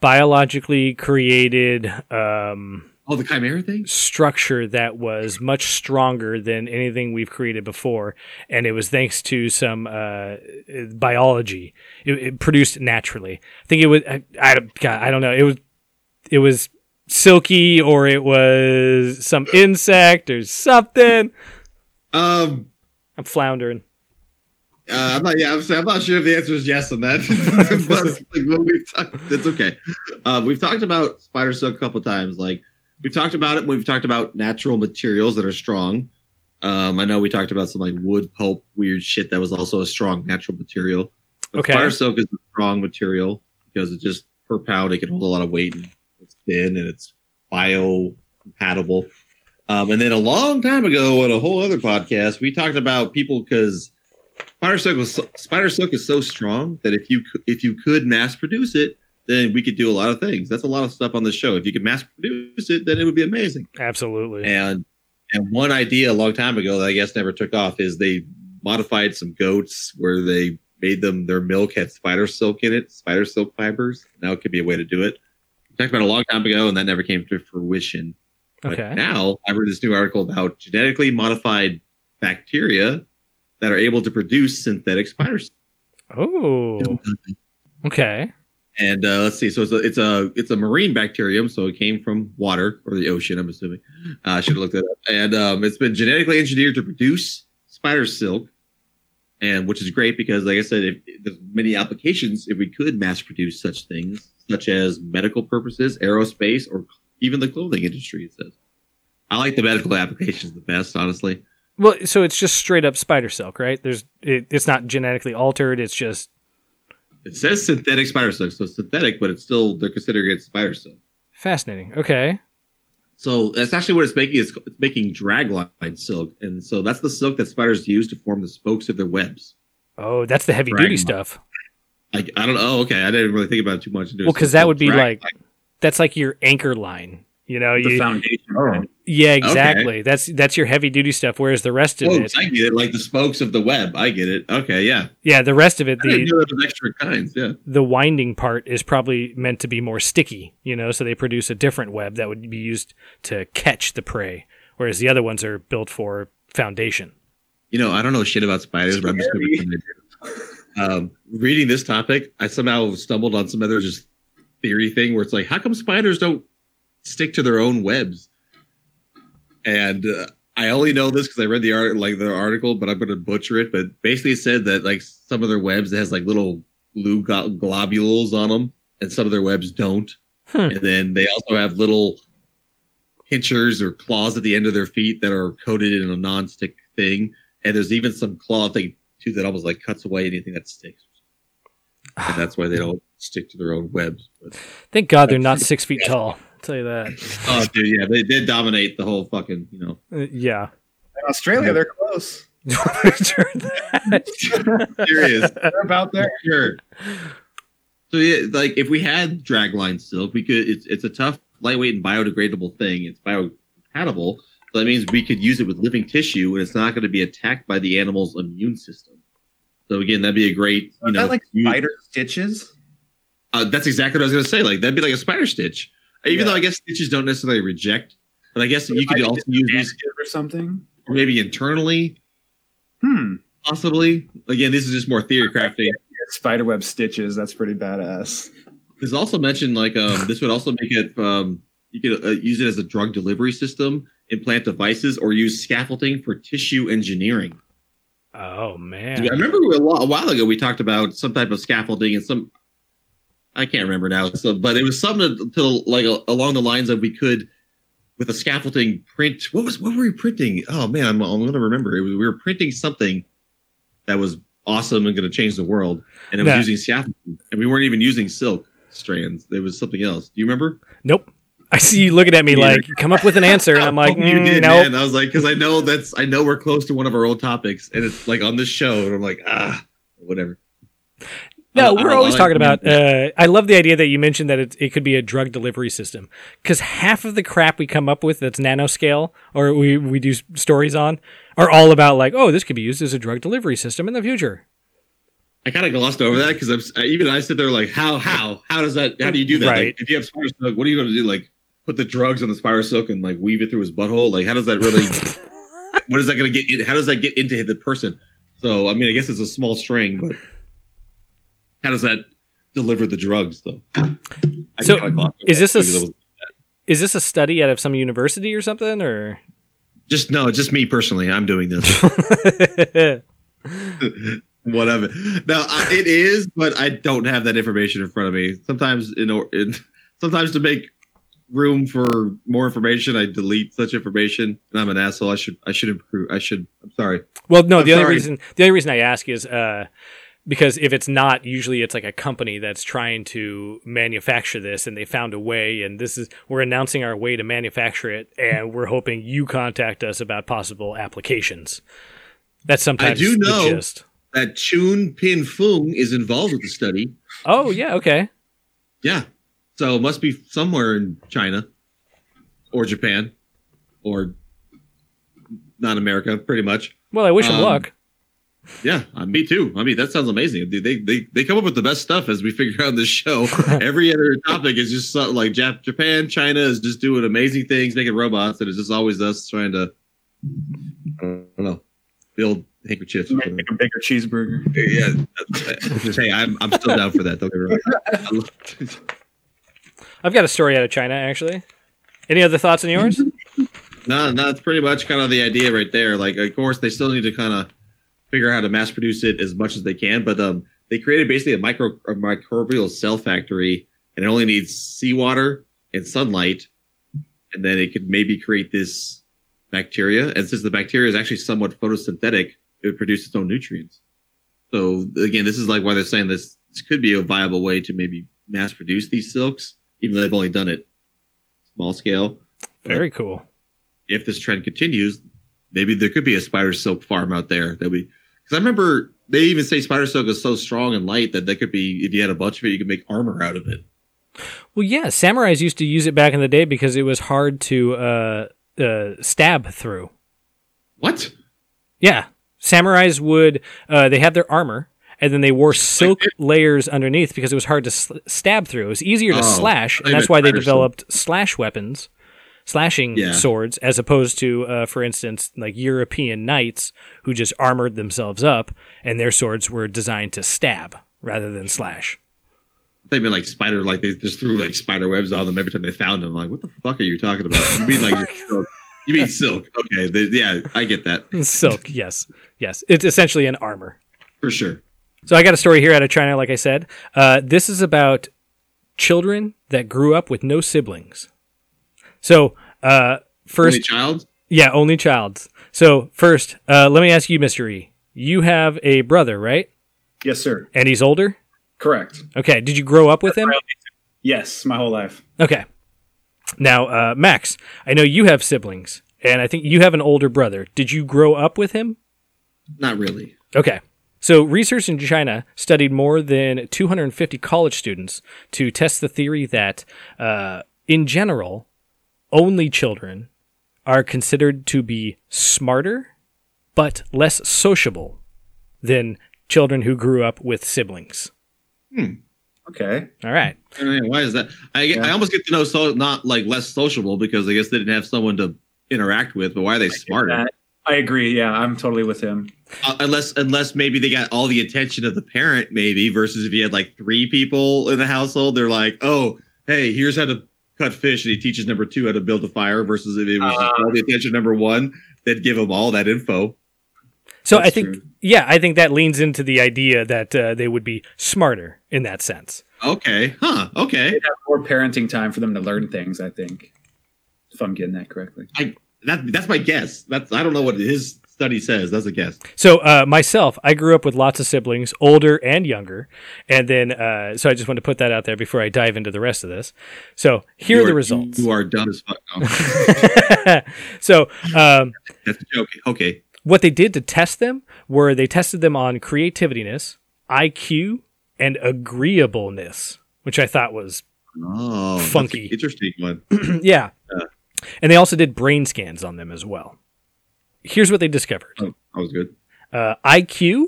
biologically created um, oh, the chimera thing. structure that was much stronger than anything we've created before, and it was thanks to some uh, biology. It, it produced naturally. I think it was. I, I, don't- God, I don't know. It was. It was silky, or it was some insect or something. Um, I'm floundering. uh, I'm not. Yeah, I'm, I'm not sure if the answer is yes on that. but like, we've talked, it's okay. Uh, we've talked about spider silk a couple times. Like we've talked about it. We've talked about natural materials that are strong. Um, I know we talked about some like wood pulp weird shit that was also a strong natural material. But Okay. Spider silk is a strong material because it just per pound it can hold a lot of weight and it's thin and it's biocompatible. Um, and then a long time ago on a whole other podcast, we talked about people because spider silk was spider silk is so strong that if you if you could mass produce it, then we could do a lot of things. That's a lot of stuff on the show. If you could mass produce it, then it would be amazing. Absolutely. And and one idea a long time ago that I guess never took off is they modified some goats where they made them their milk had spider silk in it, spider silk fibers. Now it could be a way to do it. We talked about it a long time ago, and that never came to fruition. But Okay. now I read this new article about genetically modified bacteria that are able to produce synthetic spider silk. Oh. Okay. And uh, let's see. So it's a it's a it's a marine bacterium. So it came from water or the ocean. I'm assuming. Uh, I should have looked that up. And um, it's been genetically engineered to produce spider silk, and which is great because, like I said, if, there's many applications if we could mass produce such things, such as medical purposes, aerospace, or even the clothing industry. It says. I like the medical applications the best, honestly. Well, so it's just straight up spider silk, right? There's it, it's not genetically altered. It's just It says synthetic spider silk, so it's synthetic, but it's still they're considering it spider silk. fascinating. Okay. So that's actually what it's making. It's, it's making dragline silk, and so that's the silk that spiders use to form the spokes of their webs. Oh, that's the heavy duty Dragma. stuff. Like I don't know. Oh, okay, I didn't really think about it too much. Well, because that would be like that's like your anchor line. You know, The you, foundation. Oh. Yeah, exactly. That's that's your heavy duty stuff. Whereas the rest of it, spokes. I get it. Like the spokes of the web. I get it. Okay, yeah. yeah, the rest of it, I the know there was extra kinds. Yeah. the winding part is probably meant to be more sticky. You know, so they produce a different web that would be used to catch the prey, whereas the other ones are built for foundation. You know, I don't know shit about spiders, but I'm just going to. Um, reading this topic, I somehow stumbled on some other just theory thing where it's like, how come spiders don't stick to their own webs? And uh, I only know this because I read the art, like the article, but I'm going to butcher it. But basically, it said that like some of their webs it has like little blue go- globules on them, and some of their webs don't. Hmm. And then they also have little pinchers or claws at the end of their feet that are coated in a non-stick thing. And there's even some claw thing too that almost like cuts away anything that sticks. And that's why they don't stick to their own webs. But, Thank God they're not six feet tall. I'll tell you that. oh, dude, yeah, they did dominate the whole fucking, you know. Uh, yeah. In Australia, they're close. Serious. They're about there. sure. So yeah, like if we had dragline silk, we could. It's it's a tough, lightweight, and biodegradable thing. It's biocompatible. So that means we could use it with living tissue, and it's not going to be attacked by the animal's immune system. So again, that'd be a great, you Is know, that like use- spider stitches? Uh, that's exactly what I was going to say. Like that'd be like a spider stitch. Even Yeah. though I guess stitches don't necessarily reject, but I guess you could also use these or something. Or maybe internally, Hmm. possibly. Again, this is just more theory crafting. Spiderweb stitches. That's pretty badass. There's also mentioned like um, this would also make it um, you could uh, use it as a drug delivery system, implant devices, or use scaffolding for tissue engineering. oh man. I remember a, while, a while ago we talked about some type of scaffolding and some I can't remember now. So, but it was something to, to like a, along the lines of we could with a scaffolding print. What was what were we printing? Oh man, I'm, I'm gonna remember. It was, we were printing something that was awesome and going to change the world, and it was Yeah. using scaffolding, and we weren't even using silk strands. It was something else. Do you remember? Nope. I see you looking at me like, come up with an answer, and I'm like, you mm, did, nope. man. I was like, because I know that's I know we're close to one of our old topics, and it's like on this show, and I'm like, ah, whatever. No, I- I- we're I always talking about. Uh, I love the idea that you mentioned that it, it could be a drug delivery system because half of the crap we come up with that's nanoscale or we, we do stories on are all about like, oh, this could be used as a drug delivery system in the future. I kind of glossed over that because I'm s- I, even I sit there like, how, how, how does that? How do you do that? Right. Like, if you have spider silk, what are you going to do? Like, put the drugs on the spider silk and like weave it through his butthole? Like, how does that really? what is that going to get? In, how does that get into the person? So, I mean, I guess it's a small string, but how does that deliver the drugs though? I So, kinda glossed over is that this a because it s- was- Is this a study out of some university or something or? just no? Just me personally. I'm doing this. Whatever. No, I, it is, but I don't have that information in front of me. Sometimes, in, or- in sometimes to make room for more information, I delete such information, and I'm an asshole. I should, I should improve. I should. I'm sorry. Well, no. I'm the only sorry. reason the only reason I ask is uh, because if it's not, usually it's like a company that's trying to manufacture this, and they found a way, and this is we're announcing our way to manufacture it, and we're hoping you contact us about possible applications. That's sometimes I do know- gist. that Choon Pin Foong is involved with the study. Oh yeah, okay. Yeah. So it must be somewhere in China or Japan or not America, pretty much. Well, I wish him Um, luck. Yeah, uh, me too. I mean, that sounds amazing. Dude, They, they they come up with the best stuff as we figure out in this show. Every other topic is just so- like Jap- Japan, China is just doing amazing things, making robots, and it's just always us trying to, I don't know, build handkerchiefs. Make a bigger cheeseburger. Yeah, hey, I'm I'm still down for that. Don't get me wrong. I love- I've got a story out of China actually. Any other thoughts on yours? No, no, that's pretty much kind of the idea right there. Like, of course, they still need to kind of figure out how to mass produce it as much as they can, but um, they created basically a micro a microbial cell factory, and it only needs seawater and sunlight, and then it could maybe create this bacteria. And since the bacteria is actually somewhat photosynthetic, it would produce its own nutrients. So again, this is like why they're saying this, this could be a viable way to maybe mass produce these silks, even though they've only done it small scale Very cool. if this trend continues, maybe there could be a spider silk farm out there that we. Because I remember they even say spider silk is so strong and light that they could be if you had a bunch of it, you could make armor out of it. Well, yeah, samurais used to use it back in the day because it was hard to uh, uh, stab through. What? Yeah, samurais would uh, they had their armor and then they wore silk layers underneath because it was hard to sl- stab through. It was easier to Oh, slash, and that's why they developed slash weapons, slashing Yeah. swords, as opposed to, uh, for instance, like European knights who just armored themselves up and their swords were designed to stab rather than slash. They mean like spider, like they just threw like spider webs on them every time they found them. Like, what the fuck are you talking about? You mean like? You mean silk? Okay, they, yeah, I get that Silk, yes, yes, it's essentially an armor. for sure. So I got a story here out of China, like I said. Uh, this is about children that grew up with no siblings. So uh, first, Only child? yeah, only child. So first, uh, let me ask you, Mister E. You have a brother, right? Yes, sir. And he's older. Correct. Okay. Did you grow up with him? Yes, my whole life. Okay. Now, uh, Max, I know you have siblings, and I think you have an older brother. Did you grow up with him? Not really. Okay. So, research in China studied more than 250 college students to test the theory that, uh, in general, only children are considered to be smarter but less sociable than children who grew up with siblings. Hmm. Okay. All right. I don't why is that? I, get- I almost get to know so not like less sociable because I guess they didn't have someone to interact with. But why are they smarter? I agree. Yeah, I'm totally with him. Uh, unless unless maybe they got all the attention of the parent, maybe versus if you had like three people in the household, they're like, oh, hey, here's how to cut fish, and he teaches number two how to build a fire. Versus if it was Uh. all the attention number one, they'd give them all that info. So, That's I think, true. yeah, I think that leans into the idea that uh, they would be smarter in that sense. Okay, huh? Okay, They'd have more parenting time for them to learn things. I think, if I'm getting that correctly. I that that's my guess. That's I don't know what his study says. That's a guess. So uh, myself, I grew up with lots of siblings, older and younger, and then uh, so I just want to put that out there before I dive into the rest of this. So here You are the results. You are dumb as fuck. So um, that's a joke. Okay. what they did to test them were they tested them on creativitiness, IQ, and agreeableness, which I thought was Oh, Funky. interesting one. yeah. And they also did brain scans on them as well. Here's what they discovered. Oh, that was good. uh, IQ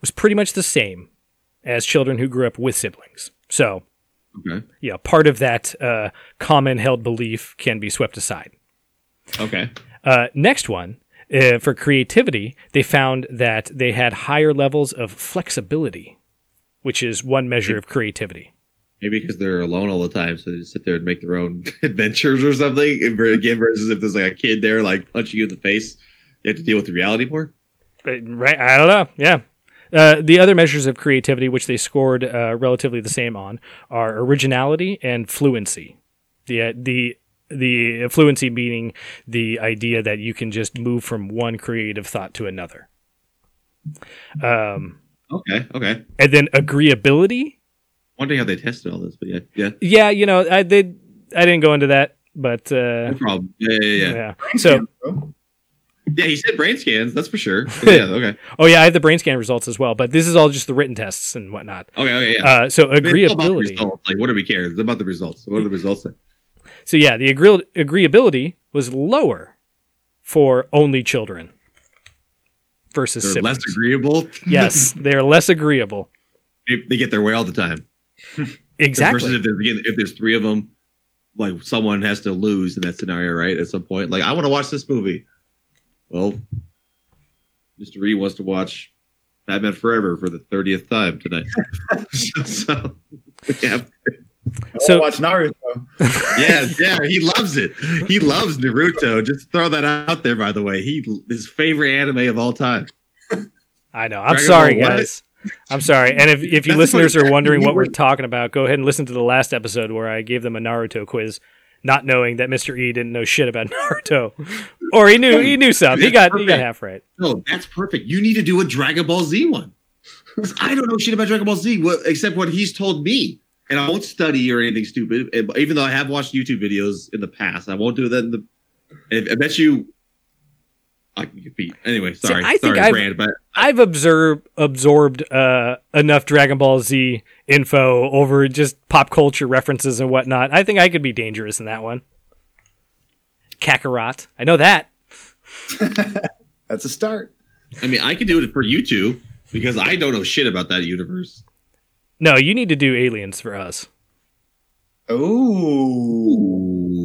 was pretty much the same as children who grew up with siblings. So, Okay. yeah, part of that uh, common held belief can be swept aside. Okay. Uh, next one, uh, for creativity, they found that they had higher levels of flexibility, which is one measure of creativity. Maybe because they're alone all the time, so they just sit there and make their own adventures or something. Again, versus if there's like a kid there, like punching you in the face, you have to deal with the reality more. Right? I don't know. Yeah. Uh, the other measures of creativity, which they scored uh, relatively the same on, are originality and fluency. The uh, the the fluency meaning the idea that you can just move from one creative thought to another. Um, Okay. Okay. and then agreeability. Wondering how they tested all this, but yeah, yeah, Yeah, you know, I did. I didn't go into that, but uh, no problem. Yeah, yeah, yeah. yeah. So scans, bro. Yeah, he said brain scans. That's for sure. yeah. Okay. Oh yeah, I have the brain scan results as well, but this is all just the written tests and whatnot. Okay. Okay. Yeah. Uh, so I it's about agreeability. Like, what do we care? It's about the results. What are the results? Say? So yeah, the agree- agreeability was lower for only children versus They're siblings. less agreeable. yes, they're less agreeable. They, they get their way all the time. Versus Exactly. if there's, if there's three of them, like someone has to lose in that scenario, right? At some point, like I want to watch this movie. Well, Mr. Reed wants to watch Batman Forever for the thirtieth time tonight. so, so yeah, So- watch Naruto. yeah, yeah, he loves it. He loves Naruto. Just throw that out there, by the way. He his favorite anime of all time. I know. I'm Dragon sorry, Ball what? guys. I'm sorry. And if, if you That's listeners what- are wondering what we're were- talking about, go ahead and listen to the last episode where I gave them a Naruto quiz, not knowing that Mr. E didn't know shit about Naruto, or he knew he knew some. He got he got half right. No, that's perfect. You need to do a Dragon Ball Z one. I don't know shit about Dragon Ball Z what, except what he's told me. And I won't study or anything stupid. Even though I have watched YouTube videos in the past, I won't do that in the. I I bet you. I can compete. Anyway, sorry. I think I've- Brand, but I've observed absorbed uh, enough Dragon Ball Z info over just pop culture references and whatnot. I think I could be dangerous in that one. Kakarot, I know that. That's a start. I mean, I could do it for you two because I don't know shit about that universe. No, you need to do aliens for us. Ooh.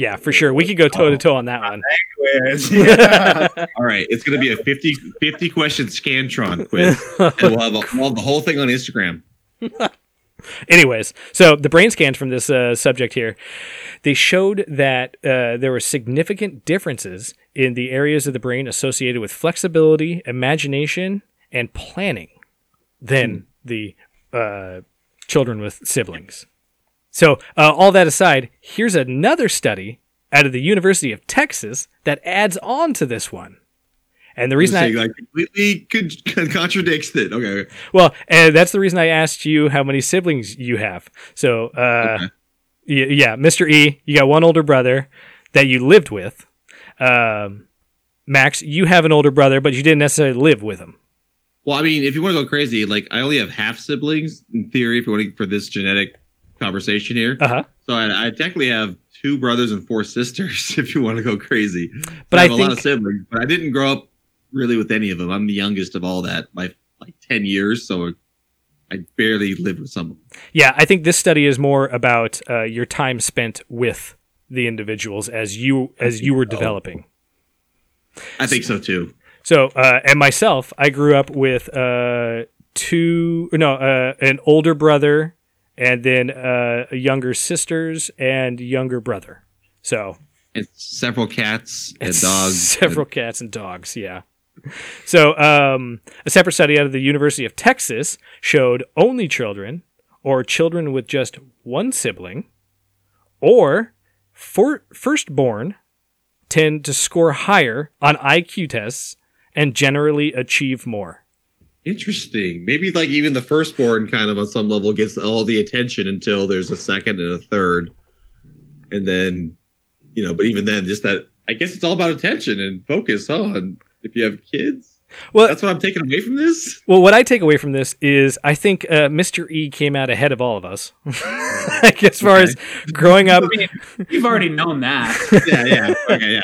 Ooh. Yeah, for sure. We could go toe to toe on that one. Quiz. Yeah. All right, it's going to be a 50, 50 question Scantron quiz. and we'll have, a, we'll have the whole thing on Instagram. Anyways, so the brain scans from this uh, subject here, they showed that uh, there were significant differences in the areas of the brain associated with flexibility, imagination, and planning than the uh, children with siblings. So, uh, all that aside, here's another study out of the University of Texas that adds on to this one. And the reason I, Saying, like completely con- contradicts it. Okay, okay. well, and that's the reason I asked you how many siblings you have. So, uh, Okay. yeah, Mr. E, you got one older brother that you lived with. Um, Max, you have an older brother, but you didn't necessarily live with him. Well, I mean, if you want to go crazy, like I only have half siblings in theory. If you want to for this genetic conversation here, Uh huh. so I, I technically have two brothers and four sisters. If you want to go crazy, But I I have a lot of siblings, but I didn't grow up really with any of them. I'm the youngest of all that by like ten years, so I barely lived with some of them. Yeah, I think this study is more about uh, your time spent with the individuals as you as you were developing. I think so too. So, uh, and myself, I grew up with uh, two, no, uh, an older brother, and then uh, younger sisters and younger brother. So, And several cats and dogs. several cats and dogs. Yeah. So, um, a separate study out of the University of Texas showed only children, or children with just one sibling, or for firstborn, tend to score higher on IQ tests and generally achieve more. Interesting. Maybe like even the firstborn kind of on some level gets all the attention until there's a second and a third. And then, you know, but even then, just that, I guess it's all about attention and focus, huh? And if you have kids, Well, that's what I'm taking away from this. Well, what I take away from this is I think uh, Mr. E came out ahead of all of us. like as far as growing up, I mean, you've already known that. yeah, yeah. Okay, yeah.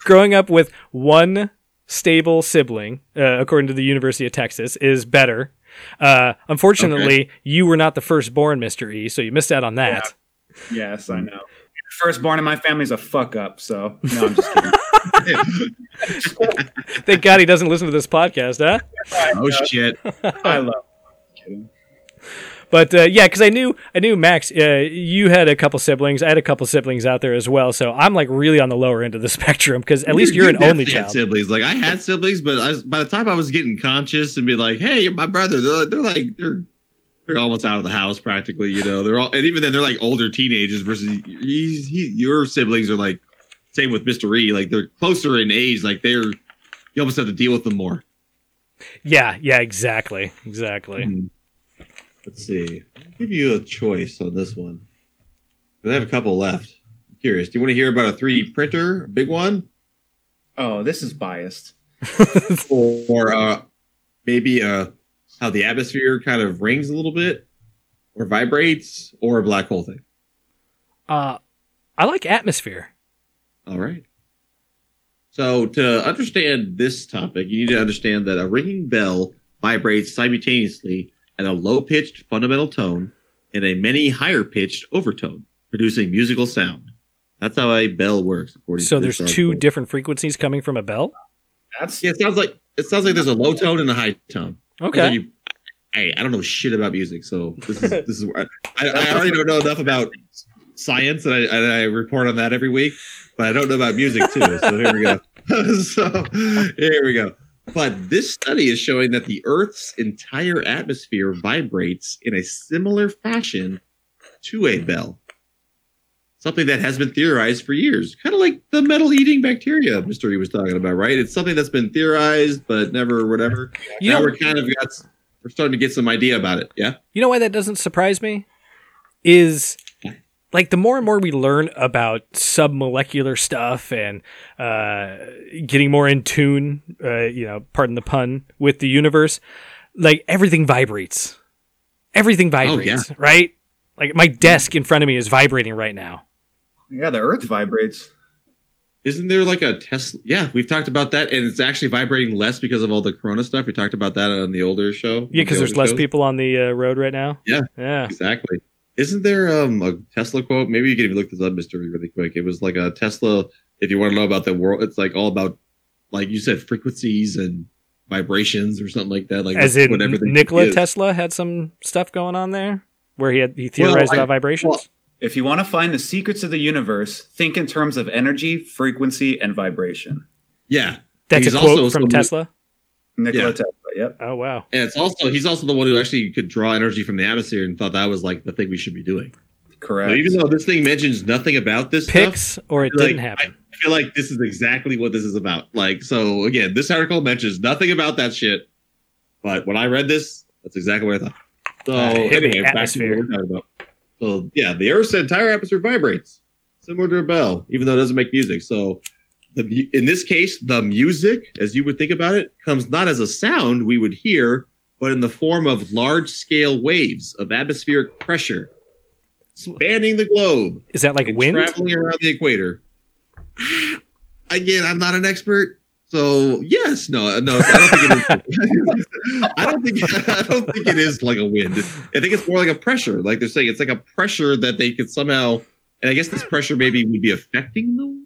growing up with one stable sibling, uh, according to the University of Texas, is better. Uh, unfortunately, you were not the firstborn, Mr. E, so you missed out on that. yes, I know. Firstborn in my family is a fuck up. So no, I'm just kidding. Thank God he doesn't listen to this podcast, huh? Oh, shit. I love. Kidding. But uh, yeah, because I knew I knew Max. Uh, you had a couple siblings. I had a couple siblings out there as well. So I'm like really on the lower end of the spectrum because at least you're an only child. Siblings. Like, I had siblings, but I was, by the time I was getting conscious and be like, hey, you're my brother, they're, they're like, they're, they're almost out of the house practically, you know. They're all, and even then, they're like older teenagers versus he's, he, your siblings are like, same with Mr. E, like they're closer in age, like they're, you almost have to deal with them more. Yeah, yeah, exactly, exactly. Hmm. Let's see. I'll give you a choice on this one. I have a couple left. I'm curious. Do you want to hear about a 3D printer, a big one? Oh, this is biased. or uh, maybe uh, how the atmosphere kind of rings a little bit, or vibrates, or a black hole thing. Uh, I like atmosphere. All right. So to understand this topic, you need to understand that a ringing bell vibrates simultaneously at a low-pitched fundamental tone and a many higher-pitched overtone, producing musical sound. That's how a bell works. According So to there's two article. different frequencies coming from a bell. That's Yeah, it sounds like it sounds like there's a low tone and a high tone. Okay. You, hey, I don't know shit about music, so this is this is where I, I already don't know enough about science, and I, and I report on that every week, but I don't know about music too. So here we go. so here we go. But this study is showing that the Earth's entire atmosphere vibrates in a similar fashion to a bell. Something that has been theorized for years, kind of like the metal eating bacteria mystery was talking about, right? It's something that's been theorized but never whatever. You now know, we're kind of got we're starting to get some idea about it. Yeah. you know why that doesn't surprise me? Is like the more and more we learn about submolecular stuff and uh, getting more in tune, uh, you know, pardon the pun, with the universe, like everything vibrates. Everything vibrates, right? Like my desk in front of me is vibrating right now. yeah. The Earth vibrates. Isn't there like a Tesla? Yeah, we've talked about that, and it's actually vibrating less because of all the Corona stuff. We talked about that on the older show. Yeah, because The there's older less people on the uh, road right now. Yeah. yeah. Exactly. Isn't there um, a Tesla quote? Maybe you can even look this up, Mister, really quick. It was like a Tesla. If you want to know about the world, it's like all about, like you said, frequencies and vibrations or something like that. Like As that's in what everything Nikola. Tesla had some stuff going on there where he had he theorized I- about vibrations. well, If you want to find the secrets of the universe, think in terms of energy, frequency, and vibration. Yeah, That's he's a quote also from Tesla. Nikola Yeah. Tesla. Yep. Oh wow. and it's also he's also the one who actually could draw energy from the atmosphere and thought that was like the thing we should be doing. Correct. So even though this thing mentions nothing about this stuff, Picks or it like, didn't happen. I feel like this is exactly what this is about. Like, so again, this article mentions nothing about that shit. But when I read this, that's exactly what I thought. So Uh, anyway, back to atmosphere. what we're talking about. So yeah, the Earth's entire atmosphere vibrates, similar to a bell, even though it doesn't make music. So the in this case, the music, as you would think about it, comes not as a sound we would hear, but in the form of large scale waves of atmospheric pressure spanning the globe Is that like wind? traveling around the equator. Ah, again, I'm not an expert, so yes, no, uh, no, I don't think it is. I don't think I don't think it is like a wind. I think it's more like a pressure. Like they're saying, it's like a pressure that they could somehow. And I guess this pressure maybe would be affecting the.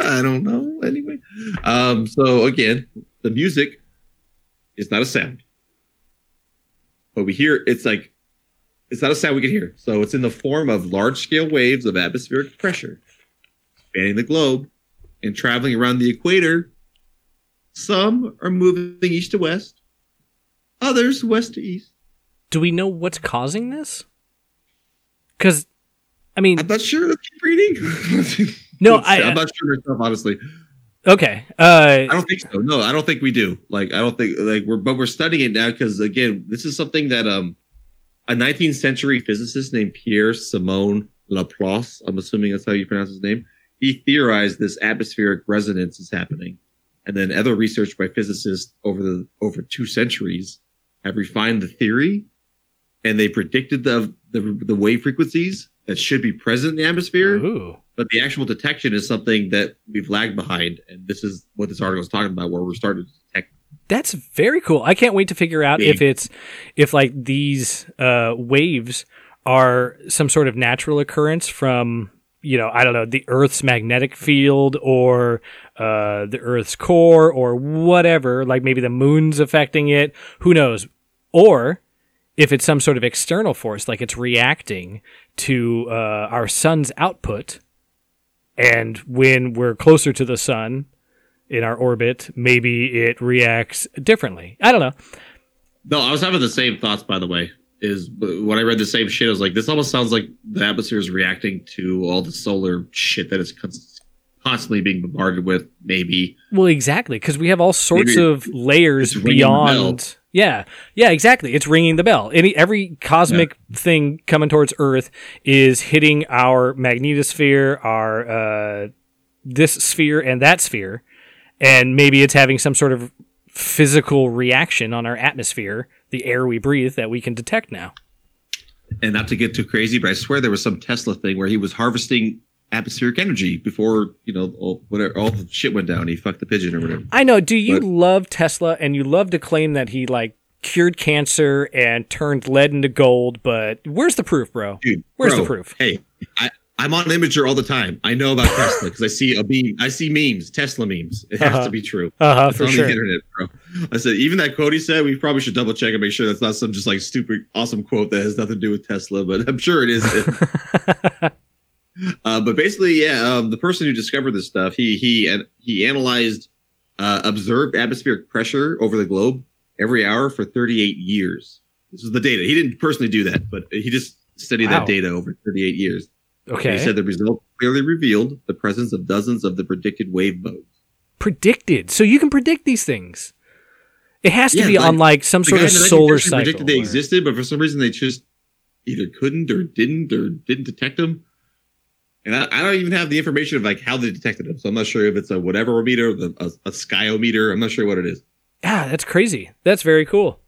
I don't know. Anyway, um, so again, the music is not a sound, but we hear it's like it's not a sound we can hear. So it's in the form of large scale waves of atmospheric pressure spanning the globe and traveling around the equator. Some are moving east to west, others west to east. Do we know what's causing this? Because, I mean, I'm not sure. Let's keep reading. No, I- I'm not sure myself, honestly. okay. Uh, I don't think so. No, I don't think we do. Like, I don't think like we're, but we're studying it now because again, this is something that um, a 19th century physicist named Pierre Simon Laplace, I'm assuming that's how you pronounce his name. He theorized this atmospheric resonance is happening, and then other research by physicists over the over two centuries have refined the theory, and they predicted the the, the wave frequencies that should be present in the atmosphere ooh. but the actual detection is something that we've lagged behind and this is what this article is talking about where we're starting to detect That's very cool. I can't wait to figure out if it's if like these uh, waves are some sort of natural occurrence from you know I don't know the Earth's magnetic field or uh, the Earth's core or whatever. Like maybe the moon's affecting it. Who knows? Or if it's some sort of external force, like it's reacting to uh, our sun's output, and when we're closer to the sun in our orbit, maybe it reacts differently. I don't know. no i was having the same thoughts by the way is when i read the same shit i was like this almost sounds like the atmosphere is reacting to all the solar shit that is constantly being bombarded with maybe Well, exactly, because we have all sorts Maybe of layers beyond. Yeah, yeah, exactly. It's ringing the bell. Any every cosmic thing coming towards Earth is hitting our magnetosphere, our uh, this sphere and that sphere, and maybe it's having some sort of physical reaction on our atmosphere, the air we breathe that we can detect now. And not to get too crazy, but I swear there was some Tesla thing where he was harvesting atmospheric energy before you know all, whatever all the shit went down. He fucked the pigeon or whatever. I know. Do you But- love Tesla and you love to claim that he like cured cancer and turned lead into gold, but where's the proof, bro? Dude, Where's bro, the proof? Hey, I, I'm on Imgur all the time. I know about Tesla because I see a beam. I see memes, Tesla memes. It has Uh-huh. to be true. Uh huh, It's for on sure. the internet, bro. I said even that quote he said, we probably should double check and make sure that's not some just like stupid awesome quote that has nothing to do with Tesla, but I'm sure it is. uh, but basically, yeah, um, the person who discovered this stuff, he he and he analyzed uh, observed atmospheric pressure over the globe every hour for 38 years. This is the data. He didn't personally do that, but he just studied Wow. that data over 38 years. And Okay. He said the result clearly revealed the presence of dozens of the predicted wave modes. predicted. So you can predict these things. It has to Yeah, be like, on like some sort of solar 1930s cycle. predicted they or- existed, but for some reason they just either couldn't or didn't or didn't detect them. And I, I don't even have the information of like how they detected them, so I'm not sure if it's a whatever meter, or a, a skyometer. I'm not sure what it is. Yeah, that's crazy. That's very cool.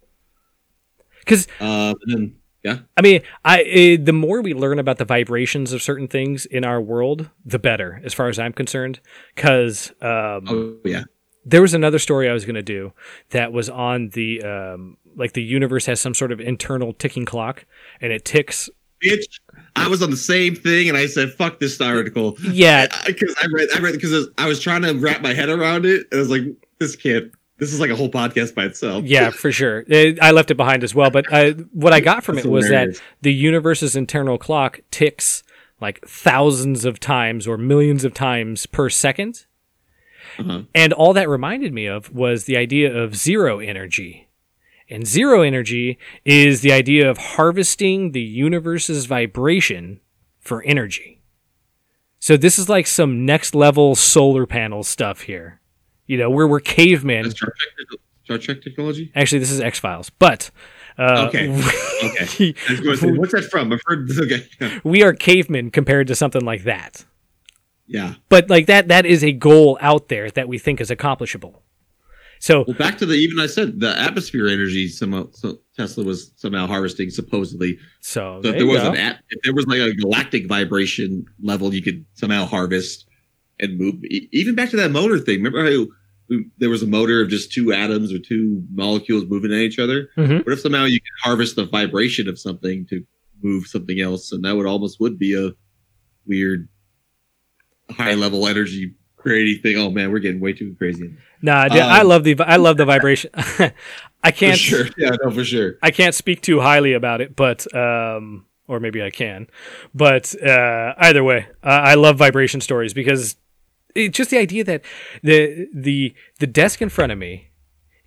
Because Uh, then yeah, I mean, I eh, the more we learn about the vibrations of certain things in our world, the better, as far as I'm concerned. Because um, oh yeah, there was another story I was going to do that was on the um, like the universe has some sort of internal ticking clock, and it ticks. bitch. I was on the same thing, and I said, "Fuck this article." Yeah, because I read, I read because I was trying to wrap my head around it, and I was like, "This can't. This is like a whole podcast by itself." yeah, for sure. I left it behind as well, but I, what I got from it was hilarious. that the universe's internal clock ticks like thousands of times or millions of times per second. Uh-huh. And all that reminded me of was the idea of zero energy. And zero energy is the idea of harvesting the universe's vibration for energy. So this is like some next level solar panel stuff here. You know, where we're cavemen. Star Trek, Star Trek technology. Actually, this is X Files, but uh, Okay. Okay. we, I was going to say, what's that from? I've heard. Okay. we are cavemen compared to something like that. Yeah. But like that, that is a goal out there that we think is accomplishable. So Well, back to the even I said the atmosphere energy. Somehow, so Tesla was somehow harvesting supposedly. So, So there if there was go. an at, if there was like a galactic vibration level, you could somehow harvest and move. Even back to that motor thing. Remember how there was a motor of just two atoms or two molecules moving at each other? Mhm. What if somehow you could harvest the vibration of something to move something else, and that would almost would be a weird high level energy creating thing. Oh man, we're getting way too crazy. Nah, dude, I Um, love the I love the vibration. I can't sure, yeah, no, for sure. I can't speak too highly about it, but um, or maybe I can. But uh, either way, uh, I love vibration stories because it's just the idea that the the the desk in front of me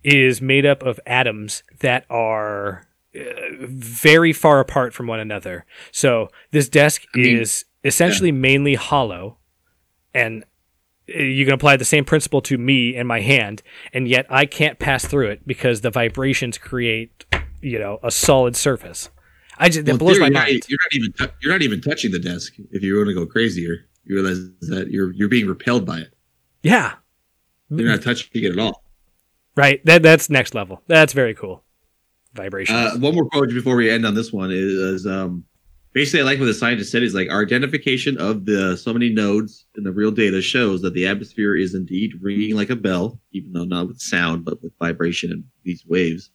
is made up of atoms that are uh, very far apart from one another. So this desk mean, is essentially mainly hollow, and you can apply the same principle to me and my hand, and yet I can't pass through it because the vibrations create, you know, a solid surface. I just that Well, blows theory, my you're, mind. not, you're not even you're not even touching the desk. If you want to go crazier, you realize that you're you're being repelled by it. Yeah, You're not touching it at all. right. That that's next level. That's very cool. Vibrations. Uh, one more quote before we end on this one is, is um, basically I like what the scientist said is like our identification of the so many nodes in the real data shows that the atmosphere is indeed ringing like a bell, even though not with sound but with vibration and these waves.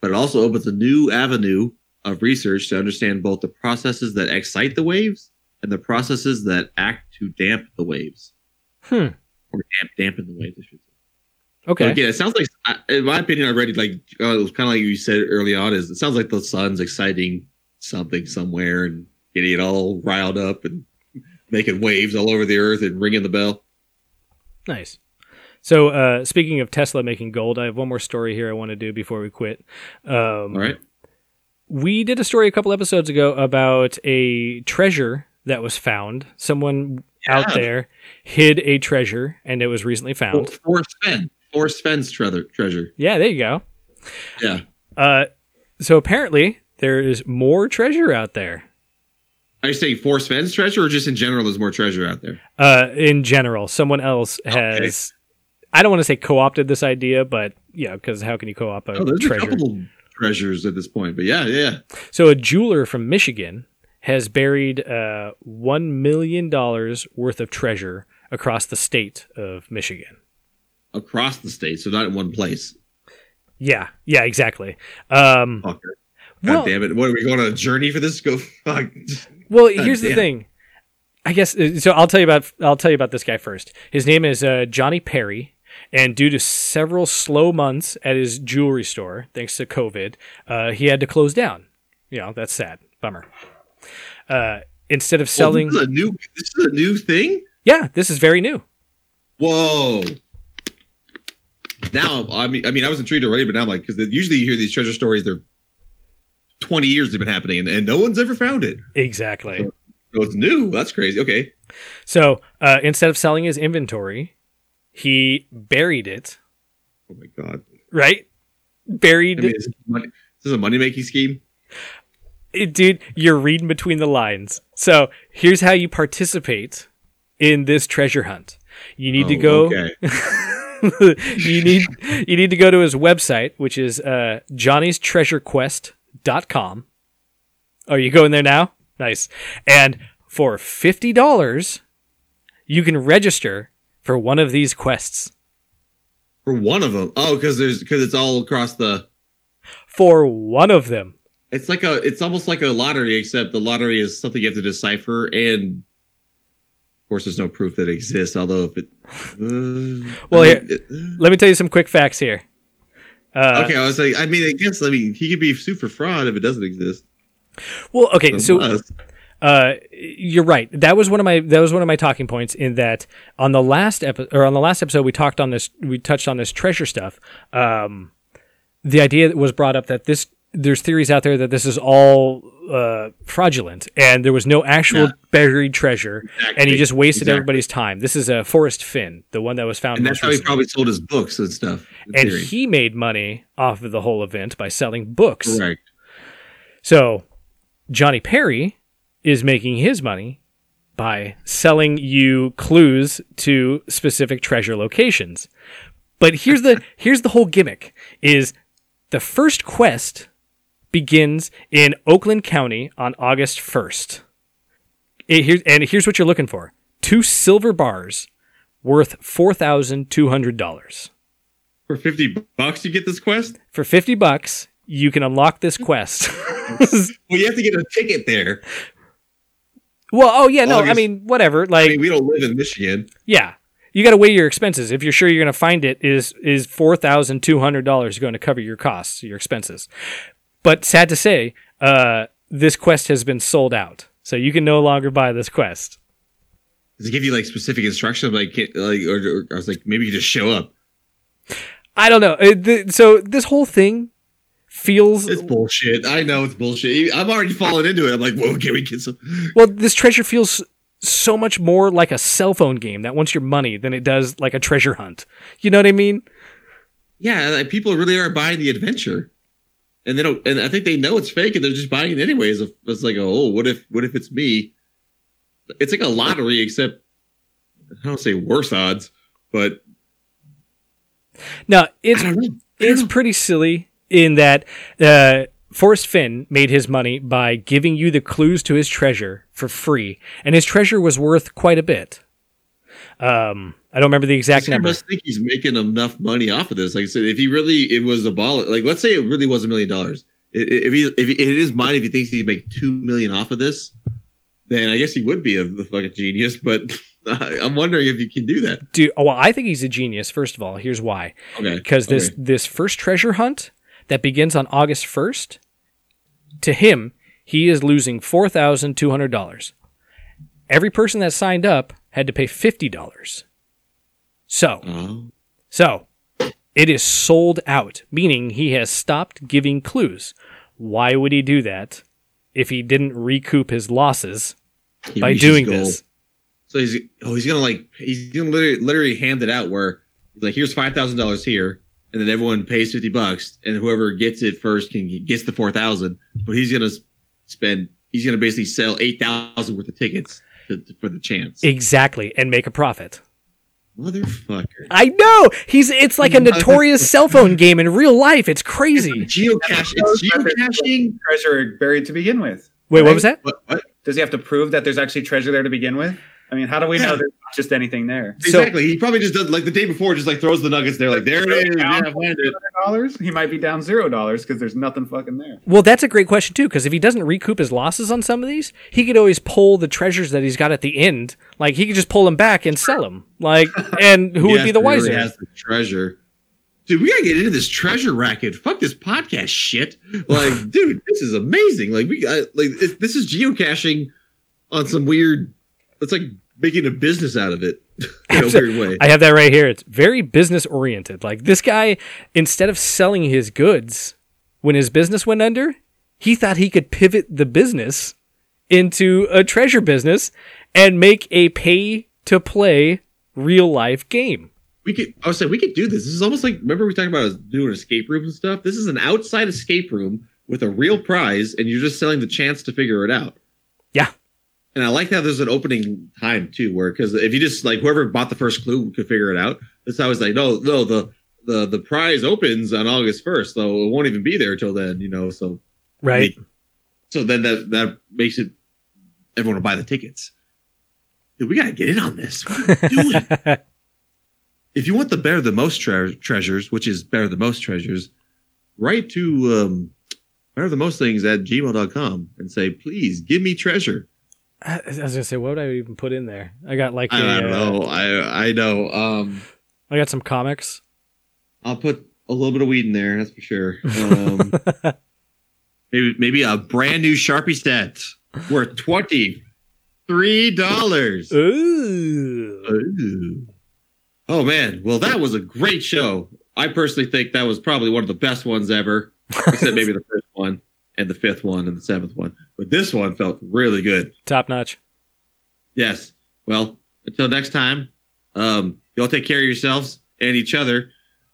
But it also opens a new avenue of research to understand both the processes that excite the waves and the processes that act to damp the waves hmm. or damp, dampen the waves. I should say. Okay. So again, it sounds like, in my opinion, already like uh, it was kind of like you said early on. Is it sounds like the sun's exciting something somewhere and getting it all riled up and making waves all over the earth and ringing the bell. Nice. So, uh, speaking of Tesla making gold, I have one more story here I want to do before we quit. Um, All right. we did a story a couple episodes ago about a treasure that was found. Someone out there hid a treasure, and it was recently found. Forrest Fenn. Forrest Fenn's treasure. treasure. Yeah, there you go. Yeah. Uh, so apparently there is more treasure out there. Are you saying Forrest Fenn's treasure or just in general there's more treasure out there? Uh, in general, someone else has. I don't want to say co-opted this idea, but yeah, because how can you co opt a Oh, there's treasure? a couple treasures at this point. But yeah, yeah. So a jeweler from Michigan has buried uh, one million dollars worth of treasure across the state of Michigan. Across the state, so not in one place. Yeah, yeah, exactly. Um, Fucker. God Well- damn it. What are we going on a journey for this? Go fuck. Well, here's the thing. I guess uh, so. I'll tell you about I'll tell you about this guy first. His name is uh, Johnny Perry, and due to several slow months at his jewelry store, thanks to COVID, uh, he had to close down. You know that's sad, bummer. Uh, instead of selling, Oh, this is a new this is a new thing? yeah, this is very new. Whoa. Now I mean I mean I was intrigued already, but now I'm like because usually you hear these treasure stories, they're 20 years they've been happening and, and no one's ever found it. Exactly. So it's new. That's crazy. Okay. So uh, instead of selling his inventory, he buried it. Oh my god. Right, buried I mean, is money, is this a money making scheme? it, dude. You're reading between the lines. So here's how you participate in this treasure hunt. You need to Oh, go. Okay. you need you need to go to his website, which is uh, johnnystreasurequest.com. Are you going there now? Nice. And for fifty dollars, you can register for one of these quests. For one of them. Oh, because there's because it's all across the. For one of them. It's like a. It's almost like a lottery, except the lottery is something you have to decipher, and of course, there's no proof that it exists. Although if it. Uh, Well, I here- mean, it- Let me tell you some quick facts here. Uh, okay, I was like, I mean, I guess, I mean, he could be super fraud if it doesn't exist. Well, okay, so uh, you're right. That was one of my that was one of my talking points. In that on the last episode or on the last episode, we talked on this. We touched on this treasure stuff. Um, the idea that was brought up that this there's theories out there that this is all uh, fraudulent and there was no actual Yeah. buried treasure, and he just wasted Exactly. everybody's time. This is a Forrest Fenn, the one that was found. and that's how he probably sold his books and stuff. and theory. he made money off of the whole event by selling books. Correct. So Johnny Perry is making his money by selling you clues to specific treasure locations. But here's the here's the whole gimmick is the first quest begins in Oakland County on August 1st. It- here- and here's what you're looking for. Two silver bars worth $4,200. For 50 bucks, you get this quest? For 50 bucks, you can unlock this quest. Well, you have to get a ticket there. Well, oh yeah, no, I mean whatever. I Like, mean, we don't live in Michigan. yeah, you got to weigh your expenses. If you're sure you're going to find it, is is four thousand two hundred dollars going to cover your costs, your expenses? But sad to say, uh, this quest has been sold out, so you can no longer buy this quest. Does it give you like specific instructions? Like, like, or, or I was like, maybe you just show up. I don't know. Uh, th- so this whole thing feels It's bullshit. I know it's bullshit. I'm already falling into it. I'm like, whoa, can we get some? well. This treasure feels so much more like a cell phone game that wants your money than it does like a treasure hunt. You know what I mean? Yeah, like, people really are buying the adventure, and they don't. And I think they know it's fake, and they're just buying it anyways. It's like, oh, what if, what if it's me? It's like a lottery, except I don't say worse odds, but Now it's I don't know. it's pretty silly in that uh, Forrest Fenn made his money by giving you the clues to his treasure for free, and his treasure was worth quite a bit. Um, I don't remember the exact number. must think he's making enough money off of this. Like I said, if he really it was a ball, like let's say it really was a million dollars. I- i- If he if he, in his if he thinks he'd make two million off of this, then I guess he would be a, a fucking genius. But I'm wondering if you can do that. Dude, oh, well, I think he's a genius. First of all, here's why: Okay, because this okay. this first treasure hunt that begins on August first, to him, he is losing four thousand two hundred dollars. Every person that signed up had to pay fifty dollars. So. Oh. So, it is sold out, meaning he has stopped giving clues. Why would he do that if he didn't recoup his losses He by doing this? So he's oh he's gonna like he's gonna literally, literally hand it out where he's like here's five thousand dollars here and then everyone pays fifty bucks and whoever gets it first can gets the four thousand but he's gonna spend he's to basically sell eight thousand worth of tickets for the chance. Exactly, and make a profit. Motherfucker. I know he's. It's like a notorious cell phone game in real life. It's crazy. Geocache. It's geocaching. treasure buried to begin with. Wait, what was that? What? what? Does he have to prove that there's actually treasure there to begin with? I mean, how do we know Yeah. there's not just anything there? So- Exactly. he probably just does like the day before, just like throws the nuggets there, like there it is. Yeah, I. Dollars? He might be down zero dollars because there's nothing fucking there. Well, that's a great question too, because if he doesn't recoup his losses on some of these, he could always pull the treasures that he's got at the end. Like he could just pull them back and sell them. Like, and who would be the he really wiser? has the treasure. Dude, we gotta get into this treasure racket. Fuck this podcast shit. Like, dude, this is amazing. Like, we got like it, this is geocaching on some weird. It's like making a business out of it in a weird way. I have that right here. It's very business oriented. Like this guy, instead of selling his goods when his business went under, he thought he could pivot the business into a treasure business and make a pay to play real life game. we could. I was saying we could do this. This is almost like remember we talked about doing escape rooms and stuff. This is an outside escape room with a real prize, and you're just selling the chance to figure it out. And I like how there's an opening time too, where because if you just like whoever bought the first clue could figure it out. That's how I was like, no, no, the the the prize opens on August first, so it won't even be there till then, you know. So Right. so then that that makes it everyone will buy the tickets. Dude, we gotta get in on this. What are we doing? if you want the better the most tre- treasures, which is better the most treasures, write to um, better the most things at gmail.com and say, please give me treasure. I, I was gonna say, what would I even put in there? I got like I, a, don't uh, know. I I know. Um, I got some comics. I'll put a little bit of weed in there. That's for sure. Um, maybe maybe a brand new Sharpie set worth twenty three dollars. Ooh. Oh man, well that was a great show. I personally think that was probably one of the best ones ever, except maybe the and the fifth one and the seventh one. But this one felt really good. Top notch. Yes. Well, until next time, um, y'all take care of yourselves and each other.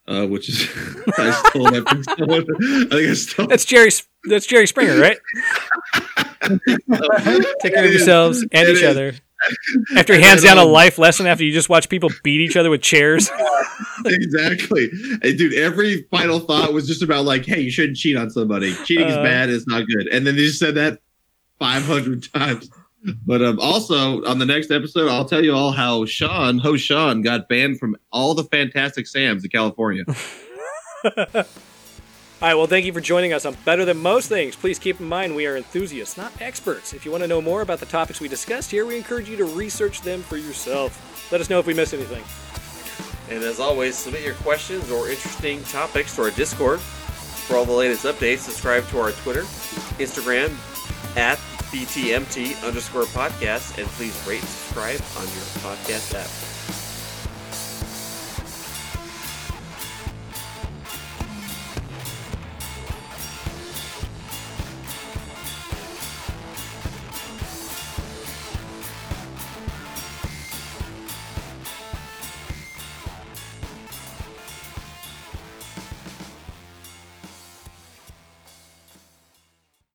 Uh, which is I stole that from someone. I think I stole. That's Jerry. That's Jerry Springer, right? Take care of yourselves and It each is. other. After he hands down a life lesson, after you just watch people beat each other with chairs. exactly. And dude, every final thought was just about like, hey, you shouldn't cheat on somebody. Cheating is Uh. bad, it's not good. And then they just said that 500 times. But um, also on the next episode, I'll tell you all how Sean, host Sean, got banned from all the Fantastic Sams in California. All right, well, thank you for joining us on Better Than Most Things. Please keep in mind we are enthusiasts, not experts. If you want to know more about the topics we discussed here, we encourage you to research them for yourself. Let us know if we missed anything. And as always, submit your questions or interesting topics to our Discord. For all the latest updates, subscribe to our Twitter, Instagram, at BTMT underscore podcast, and please rate and subscribe on your podcast app.